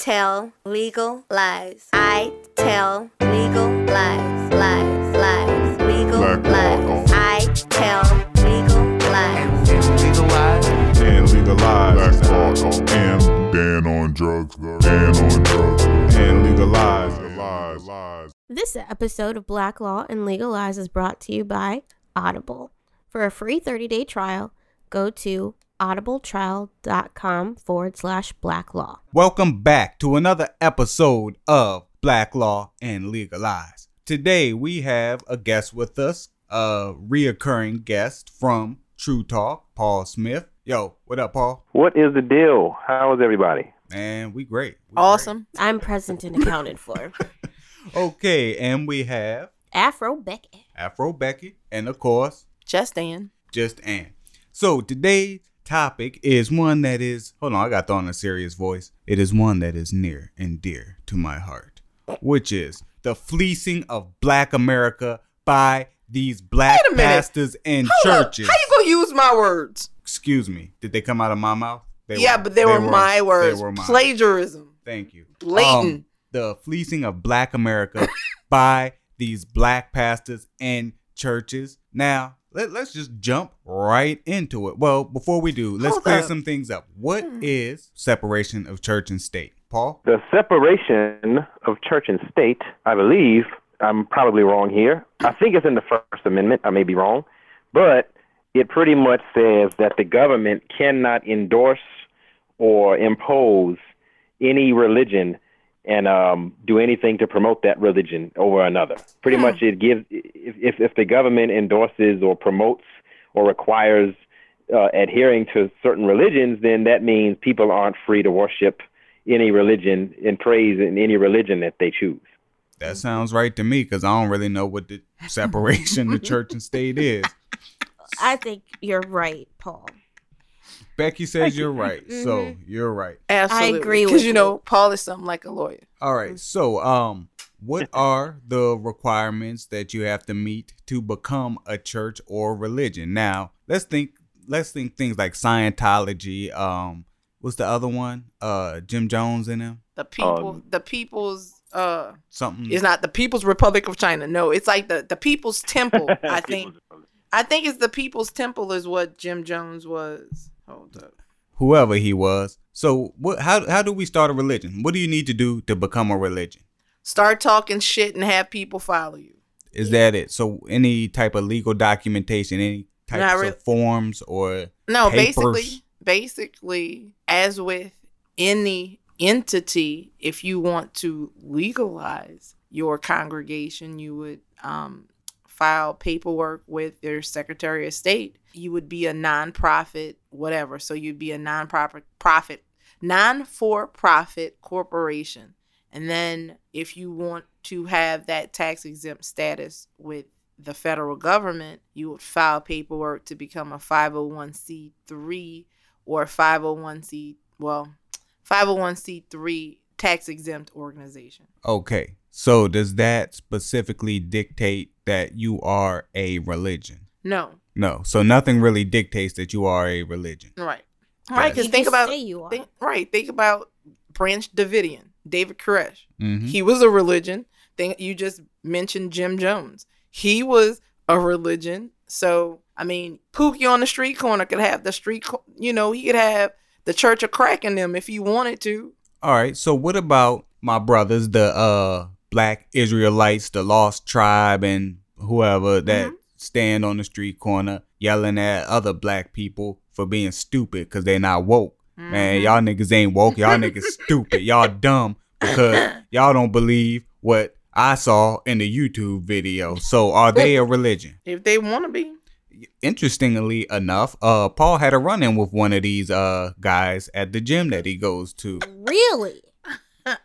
tell legal lies. I tell legal lies, lies, lies, legal Black lies. oh. I tell legal lies. legalize. and legalize Black law, oh. and ban on drugs, ban on drugs, and legalize, legalize. This episode of Black Law and Legal Lies is brought to you by Audible. For a free 30 day trial, go to audibletrial.com forward slash black law. Welcome back to another episode of Black Law and Legalize. Today we have a guest with us, a reoccurring guest from True Talk, Paul Smith. Yo, what up, Paul? What is the deal? How is everybody? Man, we great. We Awesome. I'm present and accounted for. Okay, and we have Afro Becky. Afro Becky, and of course, Just Dan. just Ann. So today's topic is one that is hold on, I got to on a serious voice. It is one that is near and dear to my heart, which is the fleecing of black America by these black Wait a minute. pastors and Hold up. churches. How you gonna use my words? Excuse me. Did they come out of my mouth? They yeah, but they, were, my words. They were mine. Plagiarism. Thank you. Blatant. Um, the fleecing of black America by these black pastors and churches. Now, let, let's just jump right into it. Well, before we do, let's Hold clear up. some things up. What hmm. is separation of church and state? Paul? The separation of church and state, I believe, I'm probably wrong here. I think it's in the First Amendment. I may be wrong. But it pretty much says that the government cannot endorse or impose any religion and um, do anything to promote that religion over another. Pretty much, it gives if, if if the government endorses or promotes or requires uh, adhering to certain religions, then that means people aren't free to worship any religion and praise in any religion that they choose. That sounds right to me because I don't really know what the separation of church and state is. I think you're right, Paul. Becky says you're right. So Mm-hmm. you're right. Absolutely. I agree with Because you you. know, Paul is something like a lawyer. All right. So, um, what are the requirements that you have to meet to become a church or religion? Now, let's think. Let's think things like Scientology. Um, what's the other one? Uh, Jim Jones in them. The people, Um, the people's, uh, Something. it's not the People's Republic of China. No, it's like the the People's Temple. I think. I think it's the People's Temple is what Jim Jones was. Hold up. whoever he was. So, what? How how do we start a religion? What do you need to do to become a religion? Start talking shit and have people follow you. Is that it? So, any type of legal documentation, any types Not really. of forms or No, papers? basically, basically, as with any entity, if you want to legalize your congregation, you would um, file paperwork with your Secretary of State. You would be a nonprofit, whatever. So you'd be a nonprofit, profit, non-for-profit corporation. And then if you want to have that tax exempt status with the federal government, you would file paperwork to become a 501c3 or 501c well, 501c3 tax exempt organization. Okay. So does that specifically dictate that you are a religion? No, No. So nothing really dictates that you are a religion. right, right. Because think about say you are. think, right. Think about Branch Davidian, David Koresh. hmm He was a religion. Think you just mentioned Jim Jones. He was a religion. So I mean, Pookie on the street corner could have the street. co- You know, he could have the Church of Crack in them if he wanted to. All right. So what about my brothers, the uh black Israelites, the lost tribe and whoever that Mm-hmm. stand on the street corner yelling at other black people for being stupid because they're not woke. Mm-hmm. Man, y'all niggas ain't woke. Y'all niggas stupid. Y'all dumb because y'all don't believe what I saw in the YouTube video. So are they a religion? If they want to be. Interestingly enough, uh, Paul had a run in with one of these uh guys at the gym that he goes to. Really?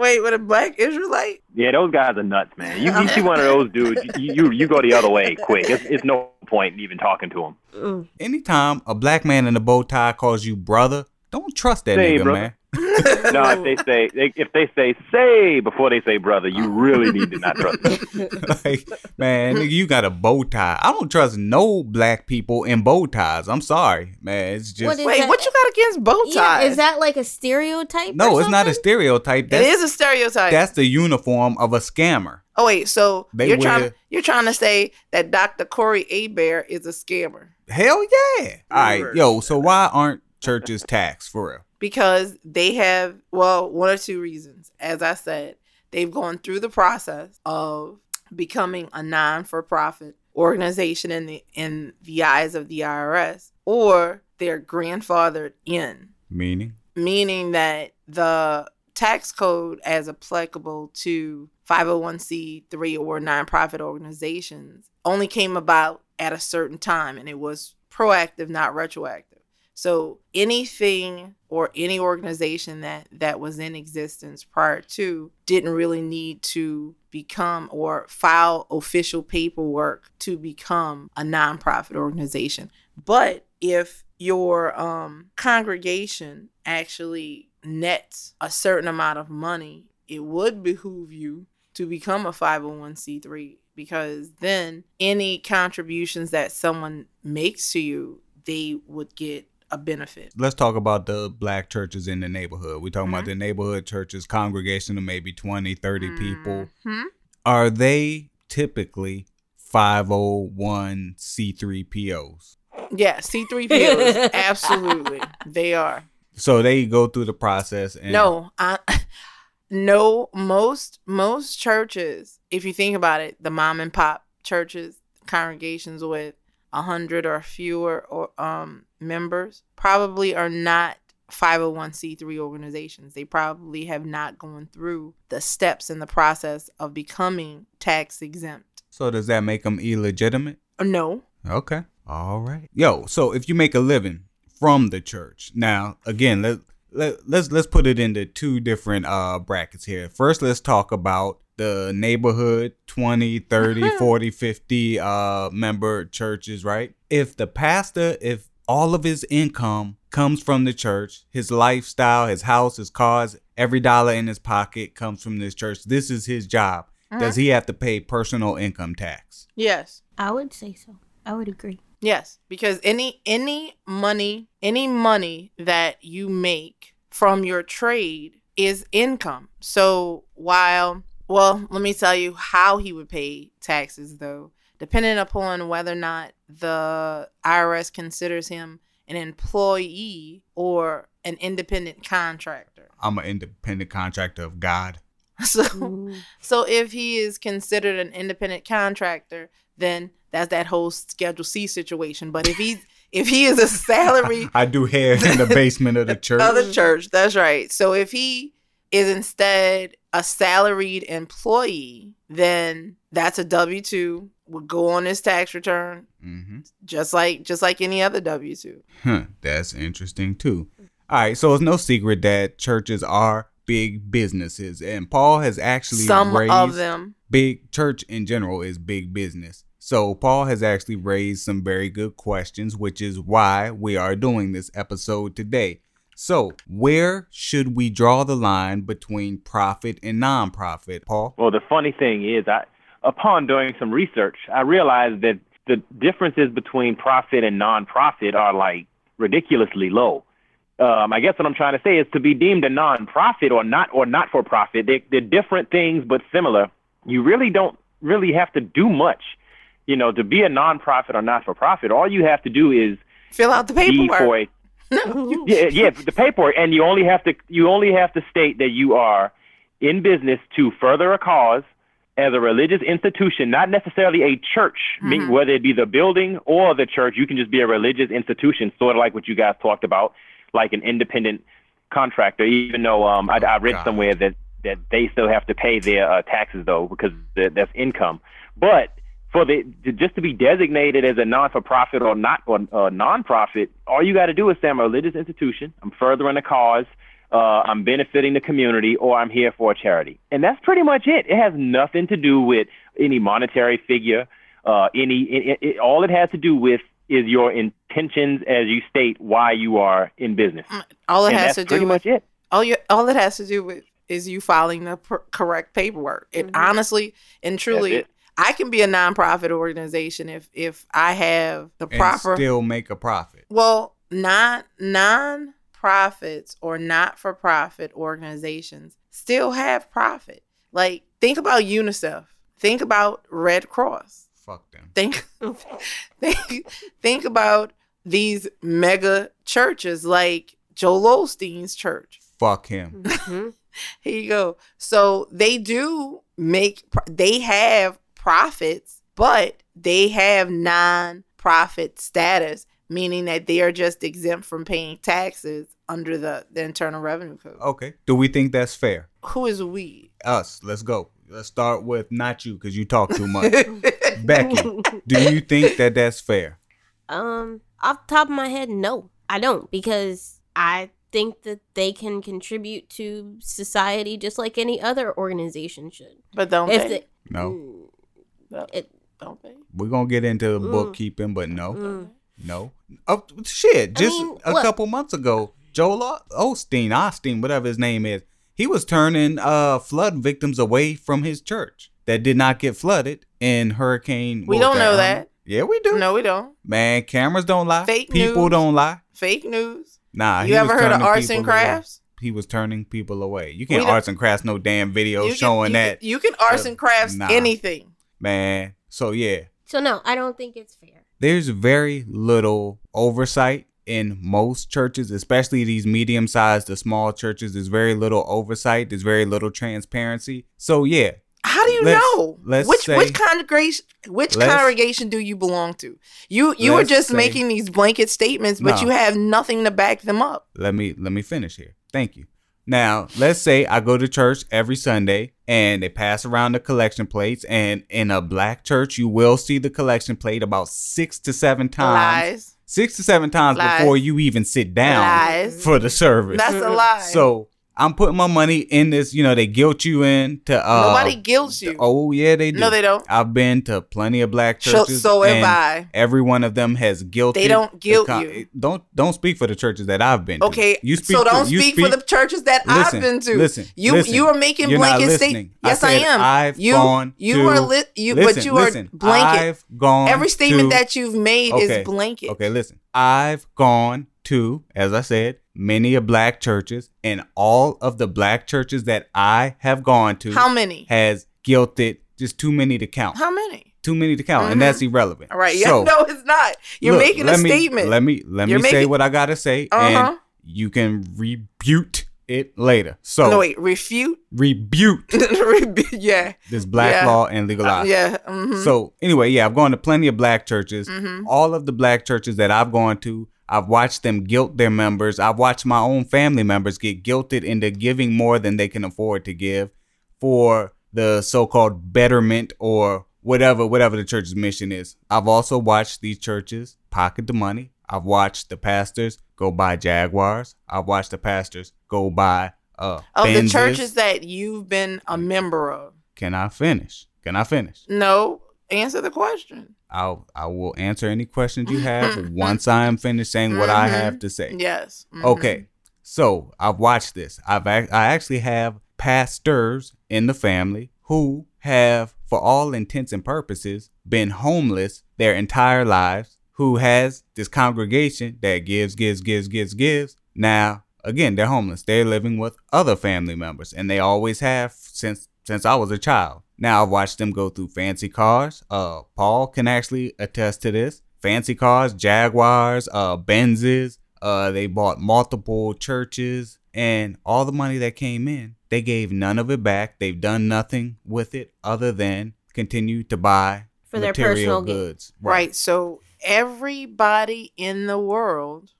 Wait, with a black Israelite? Yeah, those guys are nuts, man. You, you see one of those dudes, you, you you go the other way quick. It's, it's no point in even talking to them. Anytime a black man in a bow tie calls you brother, don't trust that Hey, nigga, brother. man. No, if they say they, if they say say before they say brother, you really need to not trust them. like, man, nigga, you got a bow tie. I don't trust no black people in bow ties. I'm sorry, man. It's just What is Wait, that? what you got against bow ties? Yeah, is that like a stereotype? no, or it's not a stereotype. it That's, is a stereotype. that's the uniform of a scammer. oh wait, so They you're wear- trying you're trying to say that Dr. Corey Abear is a scammer Hell yeah! All right, yo. So why aren't churches taxed for real? Because they have well one or two reasons. As I said, they've gone through the process of becoming a non-for-profit organization in the in the eyes of the IRS, or they're grandfathered in. Meaning, meaning that the tax code as applicable to 501c3 or nonprofit organizations only came about at a certain time and it was proactive not retroactive so anything or any organization that that was in existence prior to didn't really need to become or file official paperwork to become a nonprofit organization. But if your um, congregation actually nets a certain amount of money, it would behoove you to become a 501c3 because then any contributions that someone makes to you, they would get a benefit. let's talk about the black churches in the neighborhood. We're talking about Mm-hmm. the neighborhood churches, congregation of maybe 20, 30 people. Mhm. Are they typically 501c3 POs? Yeah, C3POs, absolutely. They are. So they go through the process and No, I no most most churches, if you think about it, the mom and pop churches, congregations with a hundred or fewer or um members probably are not 501c3 organizations. They probably have not gone through the steps in the process of becoming tax exempt. So does that make them illegitimate? No. Okay. All right. Yo, so if you make a living from the church. Now, again, let, let let's let's put it into two different uh brackets here. First, let's talk about the neighborhood 20, 30, 40, 50 uh member churches, right? If the pastor if all of his income comes from the church, his lifestyle, his house, his cars, every dollar in his pocket comes from this church. This is his job. Does he have to pay personal income tax? Yes. I would say so. I would agree. Yes, because any any money, any money that you make from your trade is income. So while well, let me tell you how he would pay taxes though, depending upon whether or not the IRS considers him an employee or an independent contractor. I'm an independent contractor of God. So so if he is considered an independent contractor, then that's that whole Schedule C situation. But if he's if he is a salary I do hair in the basement of the church. other church, that's right. So if he is instead a salaried employee, then that's a W two would go on his tax return hmm just like just like any other W two. Huh, that's interesting too. All right, so it's no secret that churches are big businesses, and Paul has actually Some of them. big church in general is big business. So Paul has actually raised some very good questions, which is why we are doing this episode today. So, where should we draw the line between profit and nonprofit, Paul? Well, the funny thing is, I upon doing some research, I realized that the differences between profit and nonprofit are like ridiculously low. Um, I guess what I'm trying to say is to be deemed a nonprofit or not or not for profit, they, they're different things but similar. You really don't really have to do much, you know, to be a nonprofit or not for profit. All you have to do is Fill out the be paperwork. a yeah, yeah, the paperwork, and you only have to you only have to state that you are in business to further a cause as a religious institution, not necessarily a church, me- whether it be the building or the church. You can just be a religious institution, sort of like what you guys talked about, like an independent contractor. Even though um, I, I read God. somewhere that that they still have to pay their uh, taxes though, because th- that's income. But for the to, just to be designated as a non-for-profit or not or uh, non-profit, all you got to do is say I'm a religious institution. I'm furthering a cause. Uh, I'm benefiting the community, or I'm here for a charity, and that's pretty much it. It has nothing to do with any monetary figure. Uh, any it, it, all it has to do with is your intentions as you state why you are in business. All it and has that's to pretty do much with it. all you all it has to do with is you filing the per- correct paperwork. It Mhm. honestly and truly, it. I can be a nonprofit organization if if I have the and proper still make a profit. well, non non profits or not for profit organizations still have profit. Like think about UNICEF. Think about Red Cross. Fuck them. Think think think about these mega churches like Joel Osteen's church. Fuck him. Mhm. Here you go. So they do make they have profits, but they have non-profit status, meaning that they are just exempt from paying taxes under the, the Internal Revenue Code. Okay. Do we think that's fair? Who is we? Us. Let's go. Let's start with not you because you talk too much. Becky, do you think that that's fair? Um, off the top of my head, no, I don't because I think that they can contribute to society just like any other organization should. but don't if they? they, No. Don't- it- don't? We're gonna get into Mm. bookkeeping, but no, mm. no. Oh shit! I Just mean, a look. couple months ago, Joel Osteen, Osteen, whatever his name is, he was turning uh flood victims away from his church that did not get flooded in Hurricane. We don't know that. Yeah, we do. No, we don't. Man, cameras don't lie. Fake People news. don't lie. Fake news. Nah, you he ever was heard of turning arts and people away. crafts? He was turning people away. You can't don't- arts and crafts no damn video You can- showing you that, Can, you can arts Uh, and crafts nah. anything. Man. So yeah, So no, I don't think it's fair. there's very little oversight in most churches, especially these medium sized to small churches. There's very little oversight. There's very little transparency. So yeah, How do you Let's- know? let's which say- which congregation which Let's- congregation do you belong to? You you are just say- making these blanket statements, but No. you have nothing to back them up. let me let me finish here. Thank you. Now, let's say I go to church every Sunday and they pass around the collection plates and in a black church you will see the collection plate about 6 to 7 times. Lies. 6 to 7 times Lies. before you even sit down Lies. for the service. That's a lie. So, I'm putting my money in this, you know, they guilt you in to uh nobody guilts you. Oh, yeah, they do. no, they don't. I've been to plenty of black churches. so have and I. Every one of them has guilted. They don't guilt con- you. Don't don't speak for the churches that I've been. to. Okay, you speak. so don't to, you speak, for the churches that Listen, I've been to. listen, you listen. you are making blanket statements. Yes, I, said am. I've you gone you to- are lit. You listen, but you listen. are blanket. I've gone. Every statement to- that you've made Okay, is blanket. Okay, listen. I've gone to, as I said, many of black churches, and all of the black churches that I have gone to How many? has guilted just too many to count. How many? Too many to count, Mhm. and that's irrelevant. All right. Yeah. So, no, it's not. You're look, making a me- statement. Let me let You're me say what I gotta say, Uh-huh. and you can rebute it later. So no, wait. Refute. rebute Rebu- yeah. this black Yeah. law and legalize. Yeah. mhm. So anyway, yeah, I've gone to plenty of black churches. Mhm. All of the black churches that I've gone to, I've watched them guilt their members. I've watched my own family members get guilted into giving more than they can afford to give for the so-called betterment or whatever whatever the church's mission is. I've also watched these churches pocket the money. I've watched the pastors go buy Jaguars. I've watched the pastors go buy uh of the churches that you've been a member of. Can I finish? Can I finish? No. Answer the question. I'll I will answer any questions you have once I am finished saying what I have to say. Yes. Mhm. Okay. So I've watched this. I've I actually have pastors in the family who have, for all intents and purposes, been homeless their entire lives. Who has this congregation that gives, gives, gives, gives, gives. Now, again, they're homeless. They're living with other family members, and they always have since since I was a child. Now I've watched them go through fancy cars. Uh, Paul can actually attest to this. Fancy cars, Jaguars, uh, Benzes. Uh, they bought multiple churches, and all the money that came in, they gave none of it back. They've done nothing with it other than continue to buy For their material personal gain. goods. Right. So everybody in the world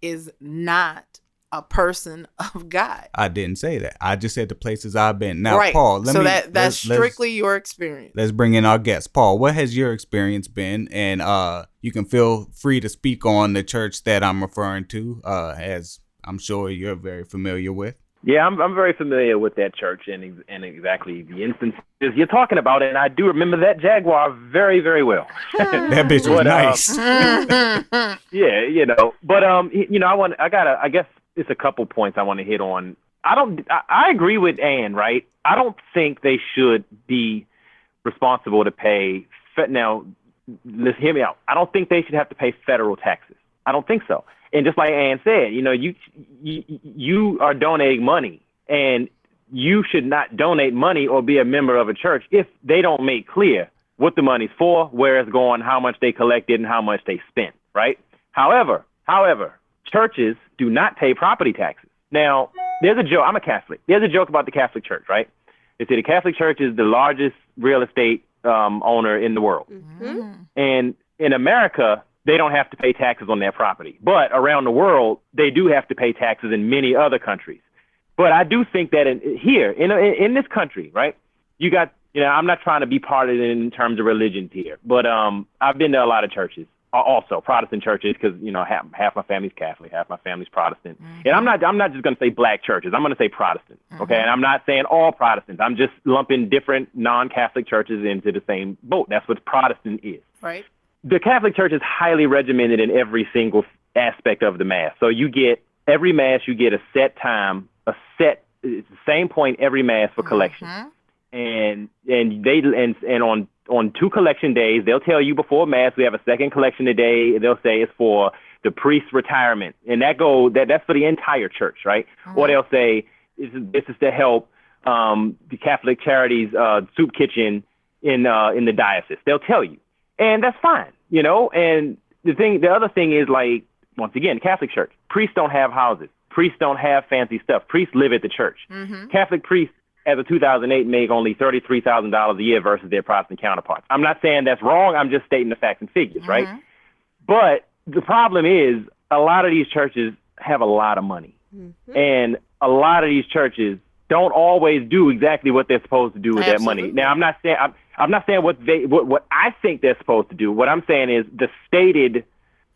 is not a person of God. I didn't say that. I just said the places I've been. Now, right. Paul, let so me. that that's let's- let's- strictly your experience. let's bring in our guest paul what has your experience been and uh you can feel free to speak on the church that i'm referring to uh as i'm sure you're very familiar with Yeah, I'm I'm very familiar with that church and ex- and exactly the instances you're talking about, and I do remember that Jaguar very very well. that bitch was What, uh, nice Mhm. yeah, you know, but um, you know, I want I got to I guess it's a couple points I want to hit on I don't. I, I agree with Ann. Right. I don't think they should be responsible to pay. Now, let's hear me out. I don't think they should have to pay federal taxes. I don't think so. And just like Ann said, you know, you you, you are donating money, and you should not donate money or be a member of a church if they don't make clear what the money's for, where it's going, how much they collected, and how much they spent. Right. However, however, churches do not pay property taxes. Now, there's a joke. I'm a Catholic. There's a joke about the Catholic Church, right? They say the Catholic Church is the largest real estate um, owner in the world. And in America, they don't have to pay taxes on their property. But around the world, they do have to pay taxes in many other countries. But I do think that in, here, in, in this country, right, you got, you know, I'm not trying to be partisan in terms of religions here, but um, I've been to a lot of churches, also Protestant churches, because you know half, half my family's Catholic, half my family's Protestant, mm-hmm. and I'm not, I'm not just going to say black churches, I'm going to say Protestant, mm-hmm. okay, and I'm not saying all Protestants, I'm just lumping different non-Catholic churches into the same boat. That's what Protestant is Right. the Catholic Church is highly regimented in every single aspect of the mass. So you get every mass, you get a set time, a set it's the same point every mass for mm-hmm. collection, and and they and and on on two collection days they'll tell you before mass we have a second collection today. They'll say it's for the priest's retirement, and that go that that's for the entire church, right? Or they'll say this is, this is to help um, the Catholic Charities uh, soup kitchen in uh, in the diocese. They'll tell you and that's fine, you know. And the thing, the other thing is like once again, Catholic Church priests don't have houses. Priests don't have fancy stuff. Priests live at the church. Catholic priests, as a 2008, make only thirty-three thousand dollars a year versus their Protestant counterparts. I'm not saying that's wrong. I'm just stating the facts and figures, right? Mm-hmm. But the problem is a lot of these churches have a lot of money, mm-hmm. and a lot of these churches don't always do exactly what they're supposed to do with that money. Now, I'm not saying I'm, I'm not saying what they what, what I think they're supposed to do. What I'm saying is the stated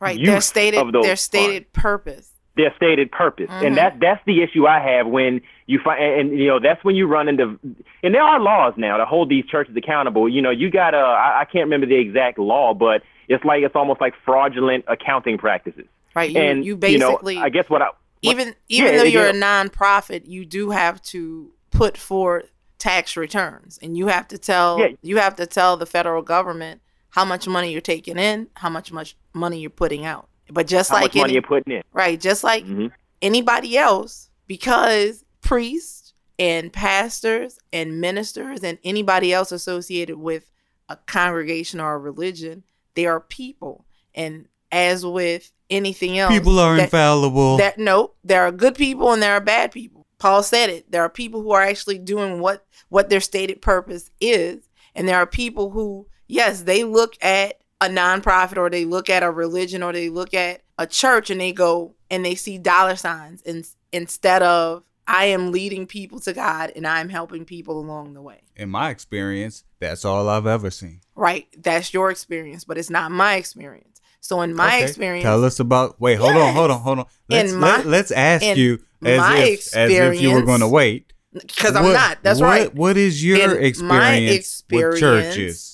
Right. Their stated of those their funds stated purpose. Their stated purpose, Mm-hmm. and that's that's the issue I have when you find, and, and you know that's when you run into, and there are laws now to hold these churches accountable. You know, you got a, I, I can't remember the exact law, but it's like it's almost like fraudulent accounting practices. Right. You and you know, basically I guess what I what- even even yeah, though you're yeah. a nonprofit, you do have to put forth tax returns, and you have to tell Yeah. you have to tell the federal government how much money you're taking in, how much much money you're putting out. But just how like much money you're putting in. right, just like Mhm. anybody else, because priests and pastors and ministers and anybody else associated with a congregation or a religion, they are people, and as with anything else, People are that- infallible. that no, there are good people and there are bad people. Paul said it. There are people who are actually doing what what their stated purpose is, and there are people who, yes, they look at a nonprofit or they look at a religion or they look at a church and they go and they see dollar signs and instead of I am leading people to God and I'm helping people along the way. In my experience, that's all I've ever seen. Right? That's your experience, but it's not my experience. So in my Okay, experience, Tell us about. Wait, hold on, hold on, hold on. Let's In my- let, us ask you as my if as if you were going to wait. because I'm not. That's what- right. What is your experience, my with churches?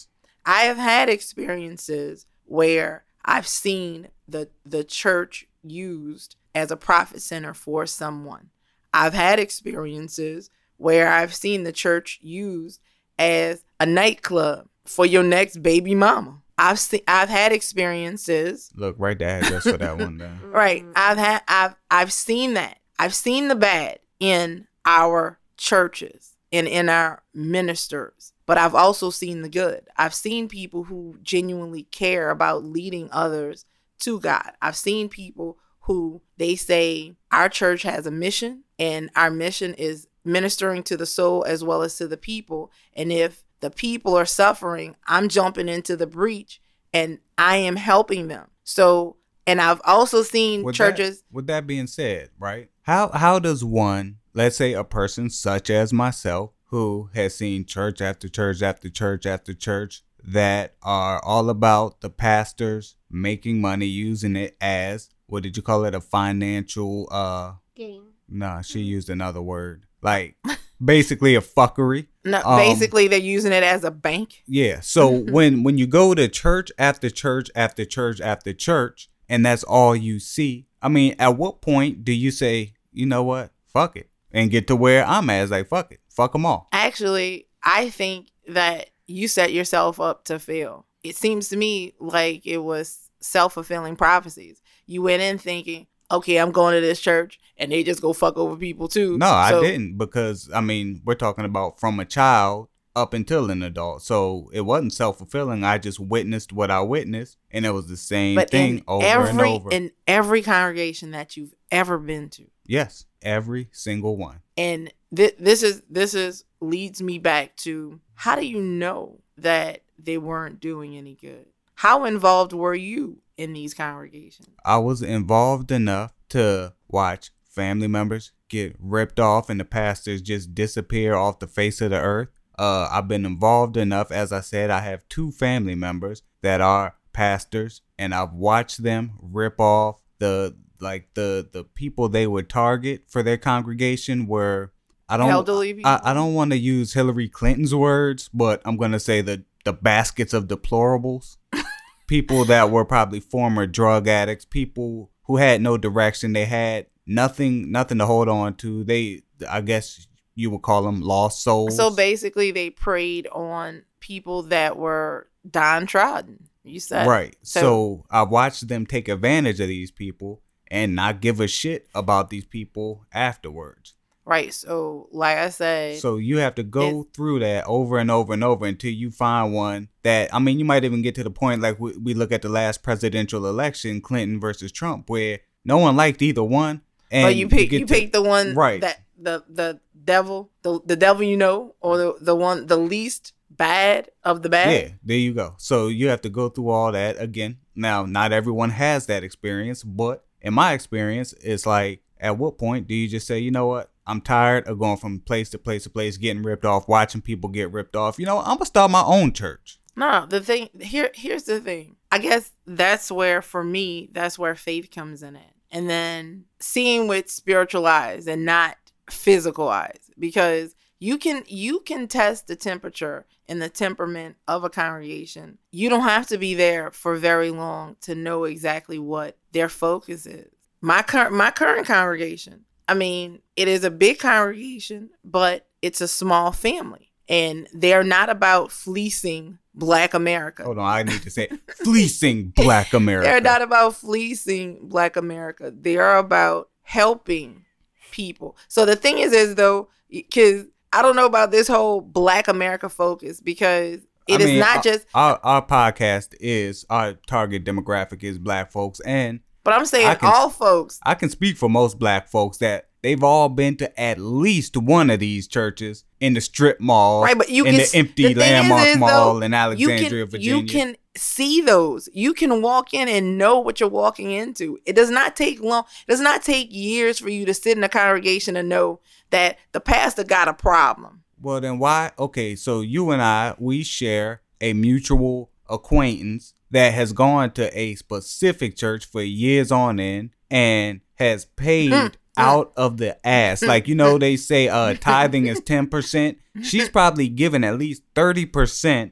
I have had experiences where I've seen the the church used as a profit center for someone. I've had experiences where I've seen the church used as a nightclub for your next baby mama. I've seen I've had experiences Look, write the address for that one down. Right. I've had I've I've seen that. I've seen the bad in our churches and in our ministers. But I've also seen the good. I've seen people who genuinely care about leading others to God. I've seen people who they say our church has a mission and our mission is ministering to the soul as well as to the people. And if the people are suffering, I'm jumping into the breach and I am helping them. So, and I've also seen With churches. That, with that being said, right? How how does one, let's say a person such as myself, who has seen church after church after church after church that are all about the pastors making money using it as what did you call it a financial uh Game. nah she used another word like basically a fuckery No, Um, basically, they're using it as a bank. yeah. So when when you go to church after church after church after church and that's all you see, I mean, at what point do you say, you know what, fuck it, and get to where I'm at. It's like fuck it, fuck them all. Actually, I think that you set yourself up to fail. It seems to me like it was self fulfilling prophecies. You went in thinking, okay, I'm going to this church, and they just go fuck over people too. No, I didn't because I mean we're talking about from a child up until an adult, so it wasn't self fulfilling. I just witnessed what I witnessed, and it was the same But thing in over every and over. in every congregation that you've ever been to, yes, every single one. and th- this is this is leads me back to how do you know that they weren't doing any good? How involved were you in these congregations? I was involved enough to watch family members get ripped off and the pastors just disappear off the face of the earth. Uh, I've been involved enough, as I said, I have two family members that are pastors, and I've watched them rip off the like the the people they would target for their congregation were I don't? I, I don't want to use Hillary Clinton's words, but I'm gonna say the the baskets of deplorables people that were probably former drug addicts, people who had no direction, they had nothing nothing to hold on to. They I guess you would call them lost souls. So basically, they preyed on people that were downtrodden. You said right. So, So, I watched them take advantage of these people and not give a shit about these people afterwards. Right. So like I said, So you have to go through that over and over and over until you find one that I mean you might even get to the point like we, we look at the last presidential election, Clinton versus Trump, where no one liked either one. And but you pick you to- pick the one Right. that the the devil the the devil you know or the the one the least bad of the bad. Yeah, there you go. So you have to go through all that again. Now, not everyone has that experience, but in my experience, it's like at what point do you just say, you know what? I'm tired of going from place to place to place, getting ripped off, watching people get ripped off. You know, I'm gonna start my own church. No, the thing here here's the thing. I guess that's where for me that's where faith comes in it. And then seeing with spiritual eyes and not physical eyes because you can you can test the temperature and the temperament of a congregation. You don't have to be there for very long to know exactly what their focus is. My current my current congregation, I mean, it is a big congregation, but it's a small family. And they're not about fleecing black America. Hold on, I need to say fleecing Black America. They're not about fleecing black America. They are about helping people. So the thing is, is though, because I don't know about this whole black America focus because it I is mean, not our- just, our our podcast is our target demographic is black folks, and but I'm saying can- all folks. I can speak for most black folks that they've all been to at least one of these churches in the strip mall, Right, but you in can the empty the thing is, landmark is, mall though, in you Alexandria, can, Virginia. You can see those. You can walk in and know what you're walking into. It does not take long. It does not take years for you to sit in a congregation and know that the pastor got a problem. Well, then why? Okay, so you and I, we share a mutual acquaintance that has gone to a specific church for years on end and has paid Mm, out of the ass. Like, you know, they say uh tithing is 10%. She's probably given at least 30%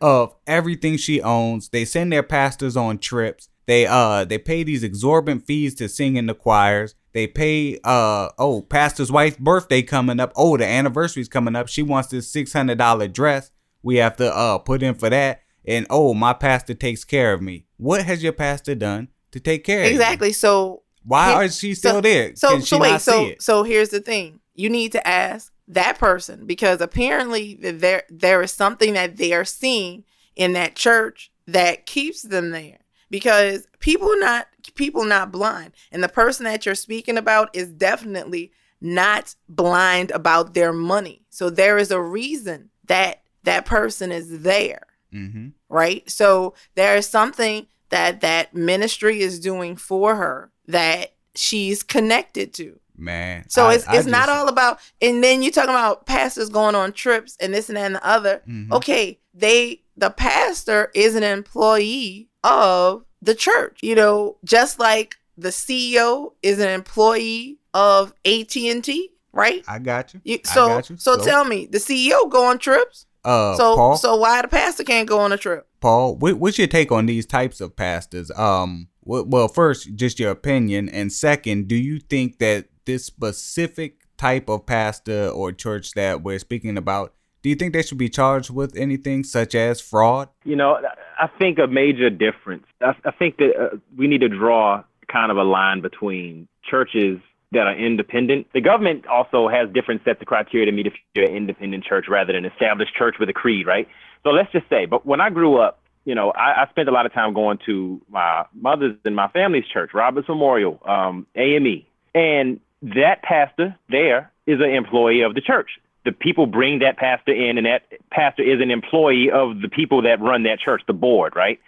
of everything she owns. They send their pastors on trips. They uh they pay these exorbitant fees to sing in the choirs. They pay uh oh pastor's wife's birthday coming up. Oh the anniversary's coming up. She wants this six hundred dollar dress. We have to uh put in for that. And oh my pastor takes care of me. What has your pastor done to take care of you? Exactly. So Why is she still so- there? So so wait, so it? so here's the thing. You need to ask that person because apparently there there is something that they are seeing in that church that keeps them there. Because people not people are not blind. And the person that you're speaking about is definitely not blind about their money. So there is a reason that that person is there Mm-hmm. right? So there is something that that ministry is doing for her that she's connected to. Man. So I- it's I it's not all about. And then you're talking about pastors going on trips and this and that and the other. Mhm. Okay, they the pastor is an employee of the church. You know, just like the CEO is an employee of AT and T, right? I got you. You, so, got you. so tell me, the CEO go on trips. Uh so Paul, so why the pastor can't go on a trip? Paul, what, what's your take on these types of pastors? Um, wh- well, first, just your opinion, and second, do you think that this specific type of pastor or church that we're speaking about, do you think they should be charged with anything such as fraud? You know, I think a major difference. I, I think that uh, we need to draw kind of a line between churches that are independent. The government also has different sets of criteria to meet if you're an independent church rather than an established church with a creed, right? So let's just say, but when I grew up, you know, I, I spent a lot of time going to my mother's and my family's church, Roberts Memorial, um, AME, and that pastor there is an employee of the church. The people bring that pastor in, and that pastor is an employee of the people that run that church, the board, right?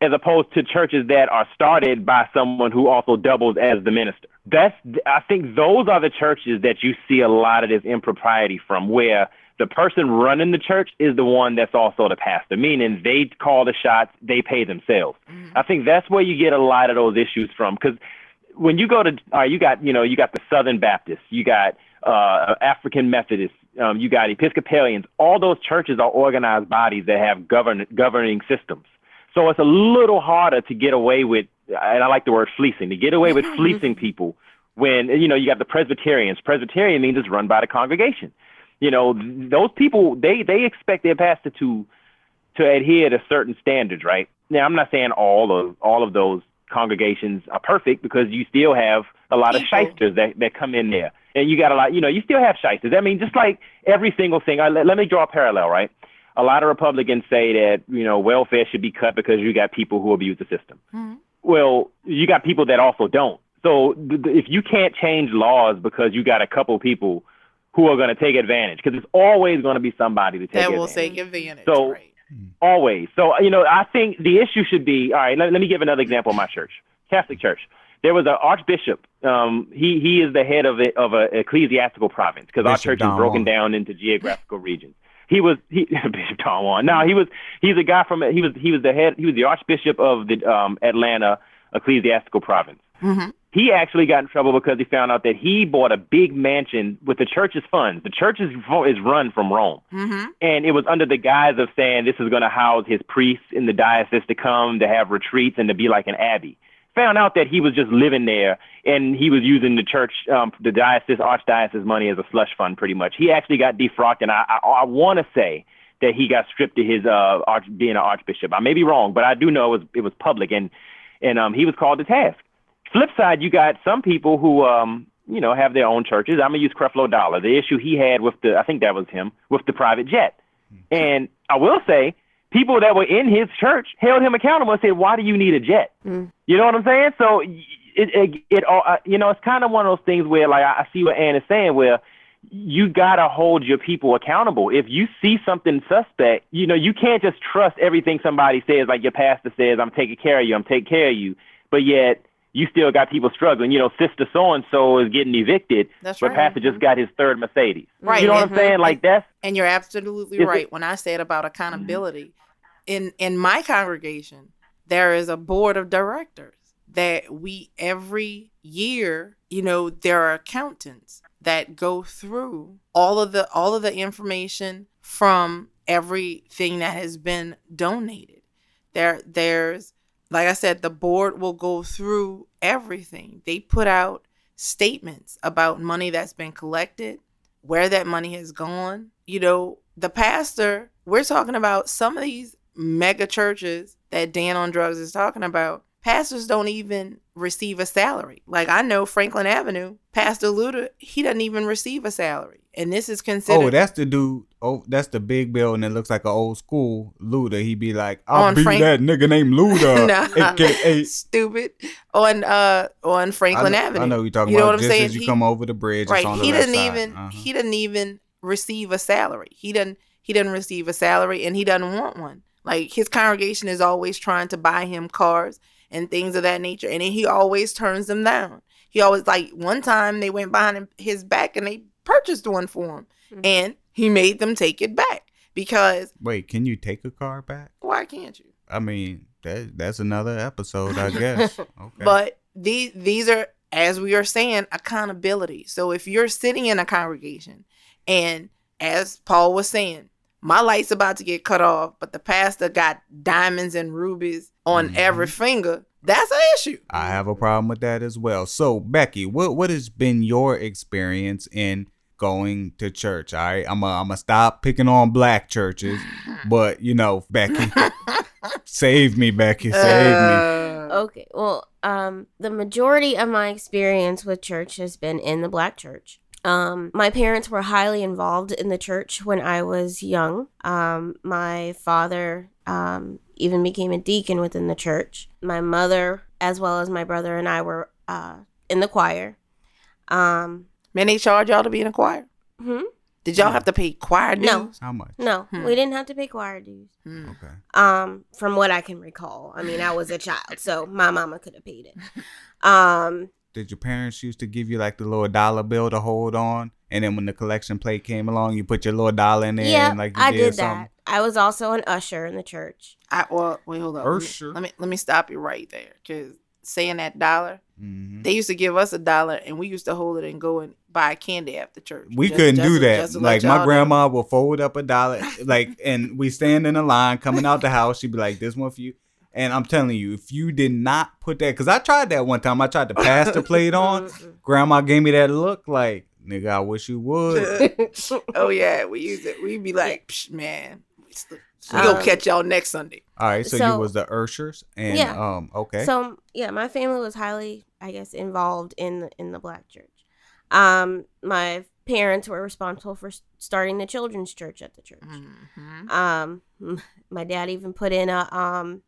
As opposed to churches that are started by someone who also doubles as the minister. That's, I think, those are the churches that you see a lot of this impropriety from, where the person running the church is the one that's also the pastor, meaning they call the shots, they pay themselves. Mm-hmm. I think that's where you get a lot of those issues from, because when you go to, uh, you got, you know, you got the Southern Baptists, you got uh, African Methodists, um, you got Episcopalians. All those churches are organized bodies that have govern governing systems. So it's a little harder to get away with, and I like the word fleecing, to get away with fleecing people when you know you got the Presbyterians. Presbyterian means it's run by the congregation. You know, those people they they expect their pastor to to adhere to certain standards, right? Now, I'm not saying all of all of those congregations are perfect because you still have a lot of shysters that, that come in there. And you got a lot, you know, you still have shysters. I mean, just like every single thing, I, let, let me draw a parallel, right? A lot of Republicans say that, you know, welfare should be cut because you got people who abuse the system. Mm-hmm. Well, you got people that also don't. So th- th- if you can't change laws because you got a couple people who are going to take advantage, because it's always going to be somebody to take advantage. that advantage. will take advantage. So right. Always. So, you know, I think the issue should be all right, let, let me give another example of my church, Catholic Church. There was an archbishop. Um, he he is the head of it of an ecclesiastical province because our church Don is broken down into geographical regions. He was he Bishop Don Juan. No, he was he's a guy from he was he was the head he was the archbishop of the um, Atlanta ecclesiastical province. Mm-hmm. He actually got in trouble because he found out that he bought a big mansion with the church's funds. The church is, is run from Rome. Mm-hmm. And it was under the guise of saying this is going to house his priests in the diocese to come to have retreats and to be like an abbey. Found out that he was just living there and he was using the church, um, the diocese, archdiocese money as a slush fund pretty much. He actually got defrocked. And I, I, I want to say that he got stripped of his uh, arch, being an archbishop. I may be wrong, but I do know it was, it was public and, and um, he was called to task. Flip side, you got some people who, um, you know, have their own churches. I'm gonna use Creflo Dollar. The issue he had with the, I think that was him, with the private jet. And I will say, people that were in his church held him accountable and said, "Why do you need a jet?" Mm. You know what I'm saying? So it, it, it all, uh, you know, it's kind of one of those things where, like, I I see what Ann is saying, where you gotta hold your people accountable. If you see something suspect, you know, you can't just trust everything somebody says. Like your pastor says, "I'm taking care of you. I'm taking care of you," but yet you still got people struggling. You know, sister so and so is getting evicted, That's but right. pastor just got his third Mercedes. Right. You know what I'm saying? Like that's And you're absolutely Is it- right when I said about accountability. In in my congregation, there is a board of directors that we every year, you know, there are accountants that go through all of the all of the information from everything that has been donated. There there's like I said, the board will go through everything. They put out statements about money that's been collected, where that money has gone. You know, the pastor, we're talking about some of these mega churches that Dan on Drugs is talking about. Pastors don't even receive a salary. Like I know Franklin Avenue, Pastor Luda, he doesn't even receive a salary. And this is considered Oh, that's the dude. Oh, that's the big building that looks like an old school Luda. He'd be like, I'll Frank- that nigga named Luda, Nah. aka. stupid on uh on I Franklin know, Avenue. I know you're talking about. You know about. what I'm just saying? as you He- come over the bridge, right it's on the he didn't even Uh-huh. he didn't even receive a salary he didn't he didn't receive a salary and he doesn't want one like his congregation is always trying to buy him cars and things of that nature and he always turns them down he always like one time they went behind his back and they purchased one for him Mhm. and he made them take it back because Wait, can you take a car back? why can't you I mean, that that's another episode, I guess. Okay. But these these are as we are saying accountability. So if you're sitting in a congregation and as Paul was saying, my light's about to get cut off, but the pastor got diamonds and rubies on Mhm. every finger, That's an issue. I have a problem with that as well. So, Becky, what what has been your experience in going to church? All right, I'm a, I'm gonna stop picking on black churches, but you know, Becky, save me, Becky, save me. Uh, Okay, well, um, the majority of my experience with church has been in the black church. Um, my parents were highly involved in the church when I was young. Um, my father um, even became a deacon within the church. My mother, as well as my brother and I, were uh, in the choir. Um, Man, they charge y'all to be in a choir. hmm? Did y'all have to pay choir dues? No. How much? No, Hmm. we didn't have to pay choir dues. Hmm. Okay. Um, from what I can recall, I mean, I was a child, so my mama could have paid it. Um, Did your parents used to give you like the little dollar bill to hold on, and then when the collection plate came along, you put your little dollar in there, yeah, and like you I did, did something? that. I was also an usher in the church. I well, wait, hold on. Let me, let me let me stop you right there, because saying that dollar, Mhm. they used to give us a dollar, and we used to hold it and go and buy candy after church. We Just- couldn't just do that. just Like y'all my know. grandma will fold up a dollar, like, and we stand in a line coming out the house. She'd be like, "This one for you." And I'm telling you, if you did not put that, because I tried that one time, I tried to pass the plate on. Grandma gave me that look, like, "Nigga, I wish you would." oh yeah, we use it. We'd be like, Psh, man, we'll Um, catch y'all next Sunday. All right, so, you was the Urshers, and Yeah. um, okay, So yeah, my family was highly, I guess, involved in the, in the black church. Um, my parents were responsible for starting the children's church at the church. Mhm. Um, my dad even put in a um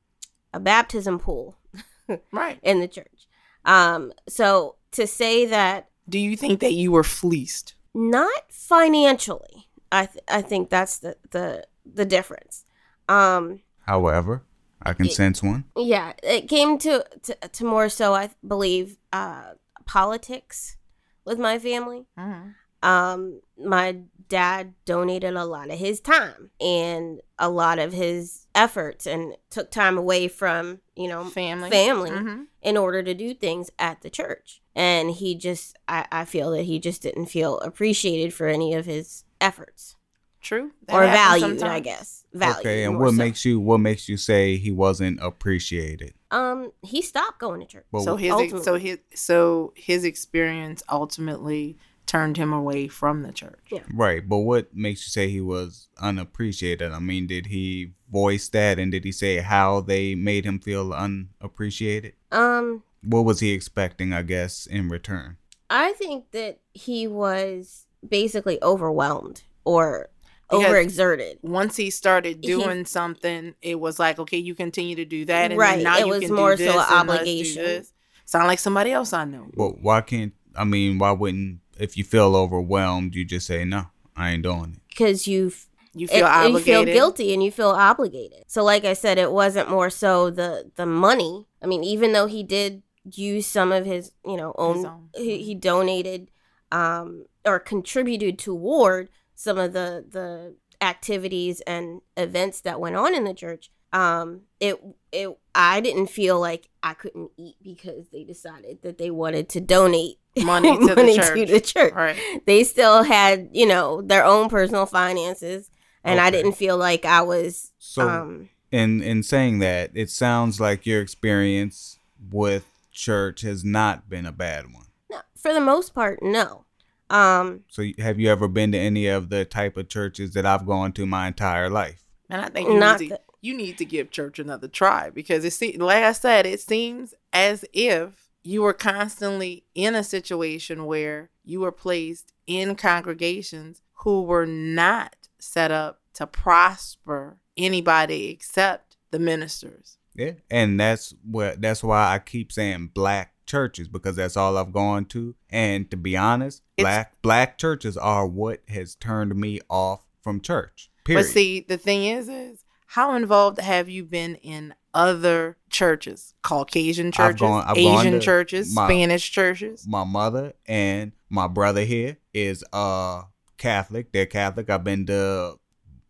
a baptism pool Right. in the church. Um, so to say that Do you think that you were fleeced? not financially, I th- I think that's the the the difference. Um, however, I can It- sense one. yeah, it came to to, to more so I believe uh politics with my family. Mhm. Um my dad donated a lot of his time and a lot of his efforts and took time away from you know Family. family Mhm. in order to do things at the church and he just I, I feel that he just didn't feel appreciated for any of his efforts True. That or happens valued i guess valued okay, and what so. makes you what makes you say he wasn't appreciated? um he stopped going to church But So his Ultimately. so his so his experience ultimately turned him away from the church. Yeah. Right, but what makes you say he was unappreciated? I mean, did he voice that, and did he say how they made him feel unappreciated? um What was he expecting? I guess in return. i think that he was basically overwhelmed or Because- overexerted Once he started He- doing something, it was like, okay, you continue to do that, and Right, now it you was can more do so an and let's do obligation. Sound like somebody else I know. But why can't? I mean, why wouldn't? If you feel overwhelmed, you just say no. I ain't doing it. because you You it- feel you feel guilty and you feel obligated. So, like I said, it wasn't more so the the money. I mean, even though he did use some of his, you know, own, own. He, he donated um, or contributed toward some of the the activities and events that went on in the church. Um, it it I didn't feel like I couldn't eat because they decided that they wanted to donate Money to the church. to the church Right. they still had you know their own personal finances and i didn't feel like i was So, um in in saying that, it sounds like your experience with church has not been a bad one. no, for the most part no um So, have you ever been to any of the type of churches that I've gone to my entire life? And I think you Not need to, that- you need to give church another try because it seems like I said, it seems as if you were constantly in a situation where you were placed in congregations who were not set up to prosper anybody except the ministers. Yeah, and that's what that's why I keep saying black churches because that's all I've gone to. And to be honest, It's- black black churches are what has turned me off from church. Period. But see, the thing is, is how involved have you been in other churches? Caucasian I've churches, gone- I've gone Asian churches, my- Spanish churches. my mother and my brother here is uh Catholic. They're Catholic. I've been to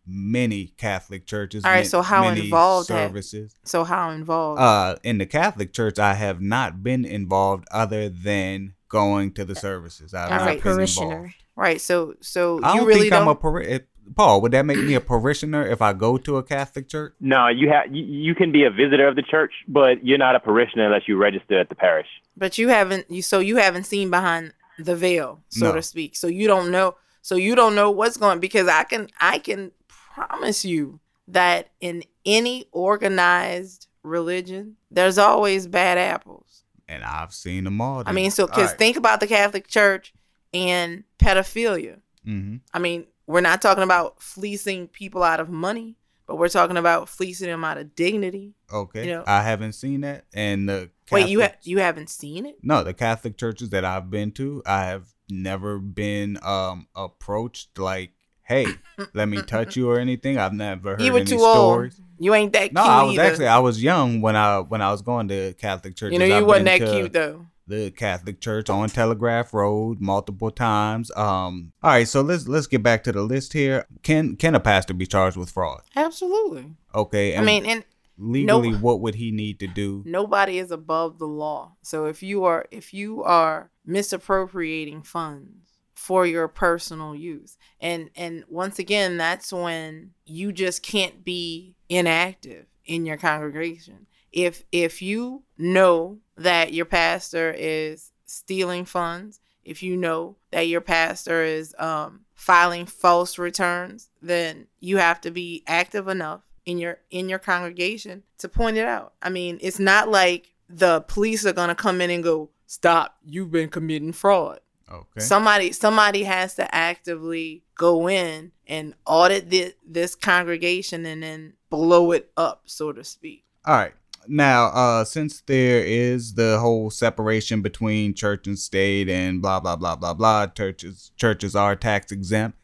many Catholic churches. All right, ma- so how many involved have- services? So how involved? Uh, in the Catholic Church, I have not been involved other than going to the services. I've All not right. been parishioner involved. right. So so I you don't really think don't. I'm a pari- it- Paul, would that make me a parishioner if I go to a Catholic church? No, you have you, you can be a visitor of the church, but you're not a parishioner unless you register at the parish. But you haven't you so you haven't seen behind the veil, so No. to speak. So you don't know so you don't know what's going because I can I can promise you that in any organized religion, there's always bad apples. And I've seen them all. I mean, so because think about the Catholic Church and pedophilia. hmm I mean, we're not talking about fleecing people out of money, but we're talking about fleecing them out of dignity. Okay, you know- I haven't seen that. And the Wait, you ha- you haven't seen it? no, the Catholic churches that I've been to, I have never been um approached like, "Hey, let me touch you" or anything. I've never heard You were any too stories. old. You ain't that No, cute I was either. actually I was young when I when I was going to Catholic churches. you know, you I've wasn't that to cute though. The Catholic Church on Telegraph Road multiple times. Um, all right, so let's let's get back to the list here. Can can a pastor be charged with fraud? Absolutely. Okay, I mean, and legally, no- what would he need to do? nobody is above the law. So if you are if you are misappropriating funds for your personal use, and and once again, that's when you just can't be inactive in your congregation. If if you know that your pastor is stealing funds, if you know that your pastor is um, filing false returns, then you have to be active enough in your in your congregation to point it out. I mean, it's not like the police are going to come in and go, "Stop, you've been committing fraud." Okay, Somebody somebody has to actively go in and audit this, this congregation and then blow it up, so to speak. all right. Now, uh, since there is the whole separation between church and state and blah blah blah blah blah, churches churches are tax exempt.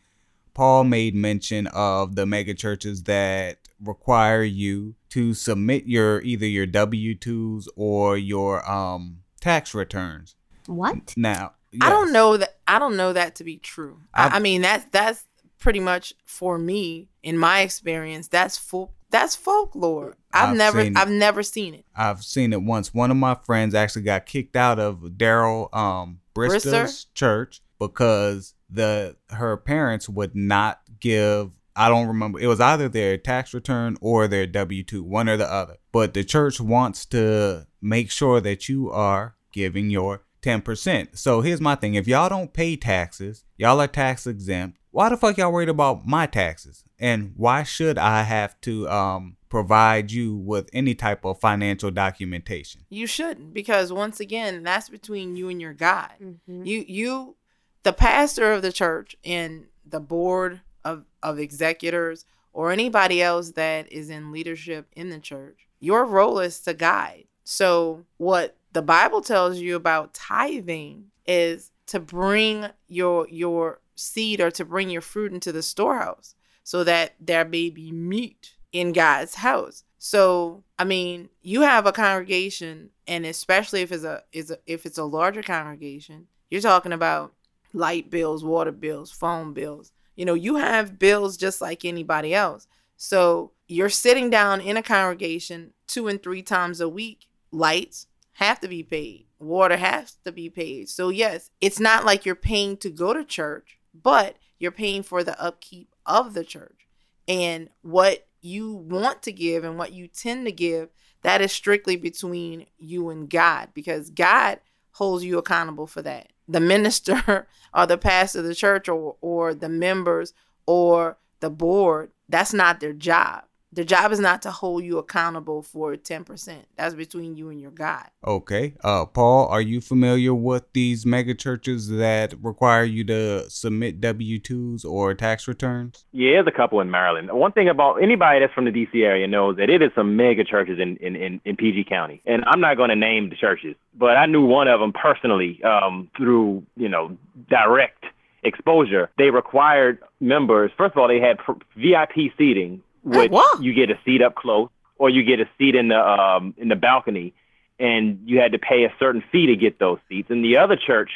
Paul made mention of the mega churches that require you to submit your either your W twos or your um tax returns. What? Now, I don't know that I don't know that to be true. I, I've- I mean that's that's pretty much for me in my experience. That's full. That's folklore. I've, I've never seen it. I've never seen it. I've seen it once. One of my friends actually got kicked out of Daryl um Bristol's Brister? church because the her parents would not give I don't remember. It was either their tax return or their W two, one or the other. But the church wants to make sure that you are giving your ten percent. So here's my thing: if y'all don't pay taxes, y'all are tax exempt. Why the fuck y'all worried about my taxes? And why should I have to um provide you with any type of financial documentation? You shouldn't because once again, that's between you and your God. Mhm. You you the pastor of the church and the board of of executors or anybody else that is in leadership in the church. Your role is to guide. So what the Bible tells you about tithing is to bring your your seed or to bring your fruit into the storehouse so that there may be meat in God's house. So, I mean, you have a congregation and especially if it's a is a, if it's a larger congregation, you're talking about light bills, water bills, phone bills. You know, you have bills just like anybody else. So, you're sitting down in a congregation two and three times a week. Lights have to be paid. Water has to be paid. So, yes, it's not like you're paying to go to church, but you're paying for the upkeep of the church. And what you want to give and what you tend to give, that is strictly between you and God because God holds you accountable for that. The minister or the pastor of the church or, or the members or the board, that's not their job. Their job is not to hold you accountable for 10%. That's between you and your God. Okay. Uh Paul, are you familiar with these mega churches that require you to submit W twos or tax returns? Yeah, there's a couple in Maryland. One thing about anybody that's from the DC area knows that it is some mega churches in, in, in, in PG County. And I'm not going to name the churches, but I knew one of them personally um, through, you know, direct exposure. They required members, first of all, they had pr- VIP seating, what? you get a seat up close or you get a seat in the um, in the balcony, and you had to pay a certain fee to get those seats. And the other church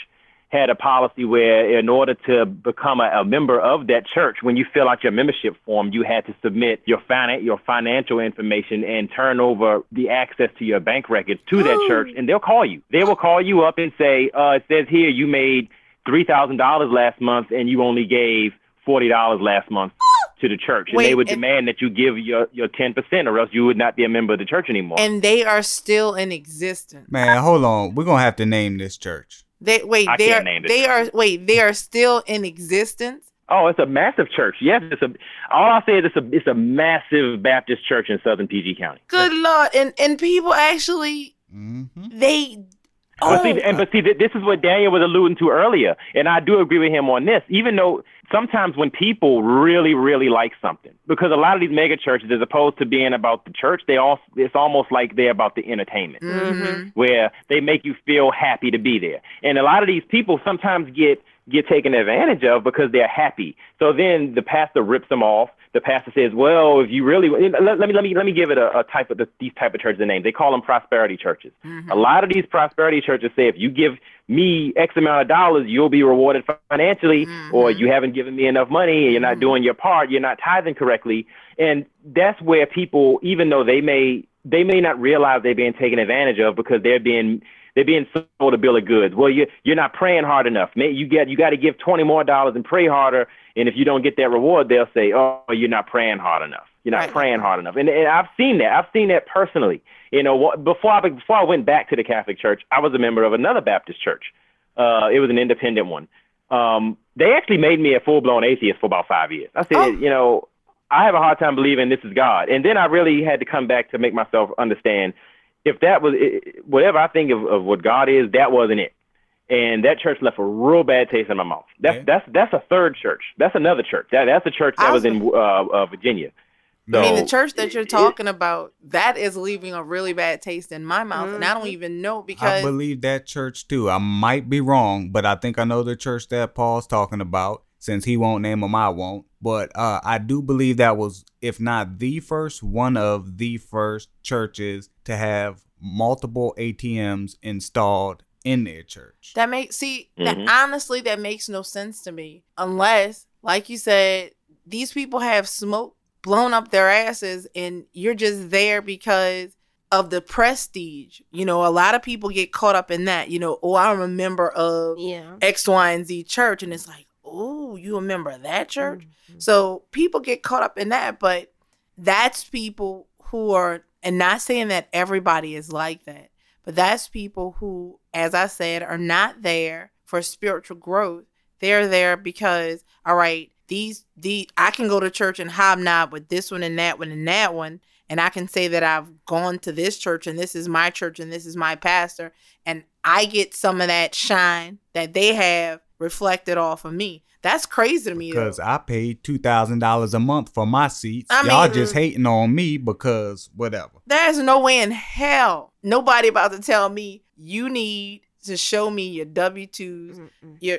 had a policy where, in order to become a, a member of that church, when you fill out your membership form, you had to submit your finan- your financial information and turn over the access to your bank records to that church, and they'll call you. They will call you up and say, uh, "It says here you made three thousand dollars last month, and you only gave forty dollars last month." To the church, and they would and- demand that you give your your ten percent, or else you would not be a member of the church anymore. And they are still in existence. Man, hold on. We're gonna have to name this church. They wait, I they are. name the they church. are wait, they are still in existence. oh, it's a massive church. Yes, it's a. All I'll say is it's a it's a massive Baptist church in Southern PG County. Good lord. And and people actually Mm-hmm. they But oh, see, and but see, th- this is what Daniel was alluding to earlier, and I do agree with him on this. Even though sometimes when people really, really like something, because a lot of these mega churches, as opposed to being about the church, they all it's almost like they're about the entertainment, mhm. where they make you feel happy to be there. And a lot of these people sometimes get get taken advantage of because they're happy. So then the pastor rips them off. The pastor says, "Well, if you really let, let me let me let me give it a, a type of the, these type of churches a name. They call them prosperity churches. Mhm. A lot of these prosperity churches say, if you give me X amount of dollars, you'll be rewarded financially, or Mhm. you haven't given me enough money and you're not Mhm. doing your part, you're not tithing correctly. And that's where people, even though they may they may not realize they're being taken advantage of because they're being they're being sold a bill of goods. Well, you you're not praying hard enough. May you get you got to give twenty more dollars and pray harder. And if you don't get that reward, they'll say, "Oh, you're not praying hard enough. You're not Right. praying hard enough." And, and I've seen that. I've seen that personally. You know, before I before I went back to the Catholic Church, I was a member of another Baptist church. Uh, it was an independent one. Um, they actually made me a full blown atheist for about five years. I said, Oh. you know, I have a hard time believing this is God. And then I really had to come back to make myself understand if that was whatever I think of, of what God is, that wasn't it. And that church left a real bad taste in my mouth. That's Okay. that's that's a third church. That's another church. That that's a church that was was- in uh, uh, Virginia. I mean, the church that you're it- talking about, that is leaving a really bad taste in my mouth, and I don't Mhm. even know because I believe that church too. I might be wrong, but I think I know the church that Paul's talking about. Since he won't name them, I won't. But uh, I do believe that was, if not the first, one of the first churches to have multiple ATMs installed in their church. that makes see that Mhm. honestly that makes no sense to me unless, like you said, these people have smoke blown up their asses, and you're just there because of the prestige. You know, a lot of people get caught up in that. You know, oh, I'm a member of Yeah. X, Y, and Z church, and it's like, oh, you a member of that church? Mhm. So people get caught up in that, but that's people who are, and not saying that everybody is like that, but that's people who, as I said, are not there for spiritual growth. They're there because, all right, these the I can go to church and hobnob with this one and that one and that one, and I can say that I've gone to this church and this is my church and this is my pastor, and I get some of that shine that they have reflected off of me. That's crazy to me. though. Because I paid two thousand dollars a month for my seats. I Y'all mean- just hating on me because whatever. There's no way in hell nobody about to tell me you need to show me your W 2s your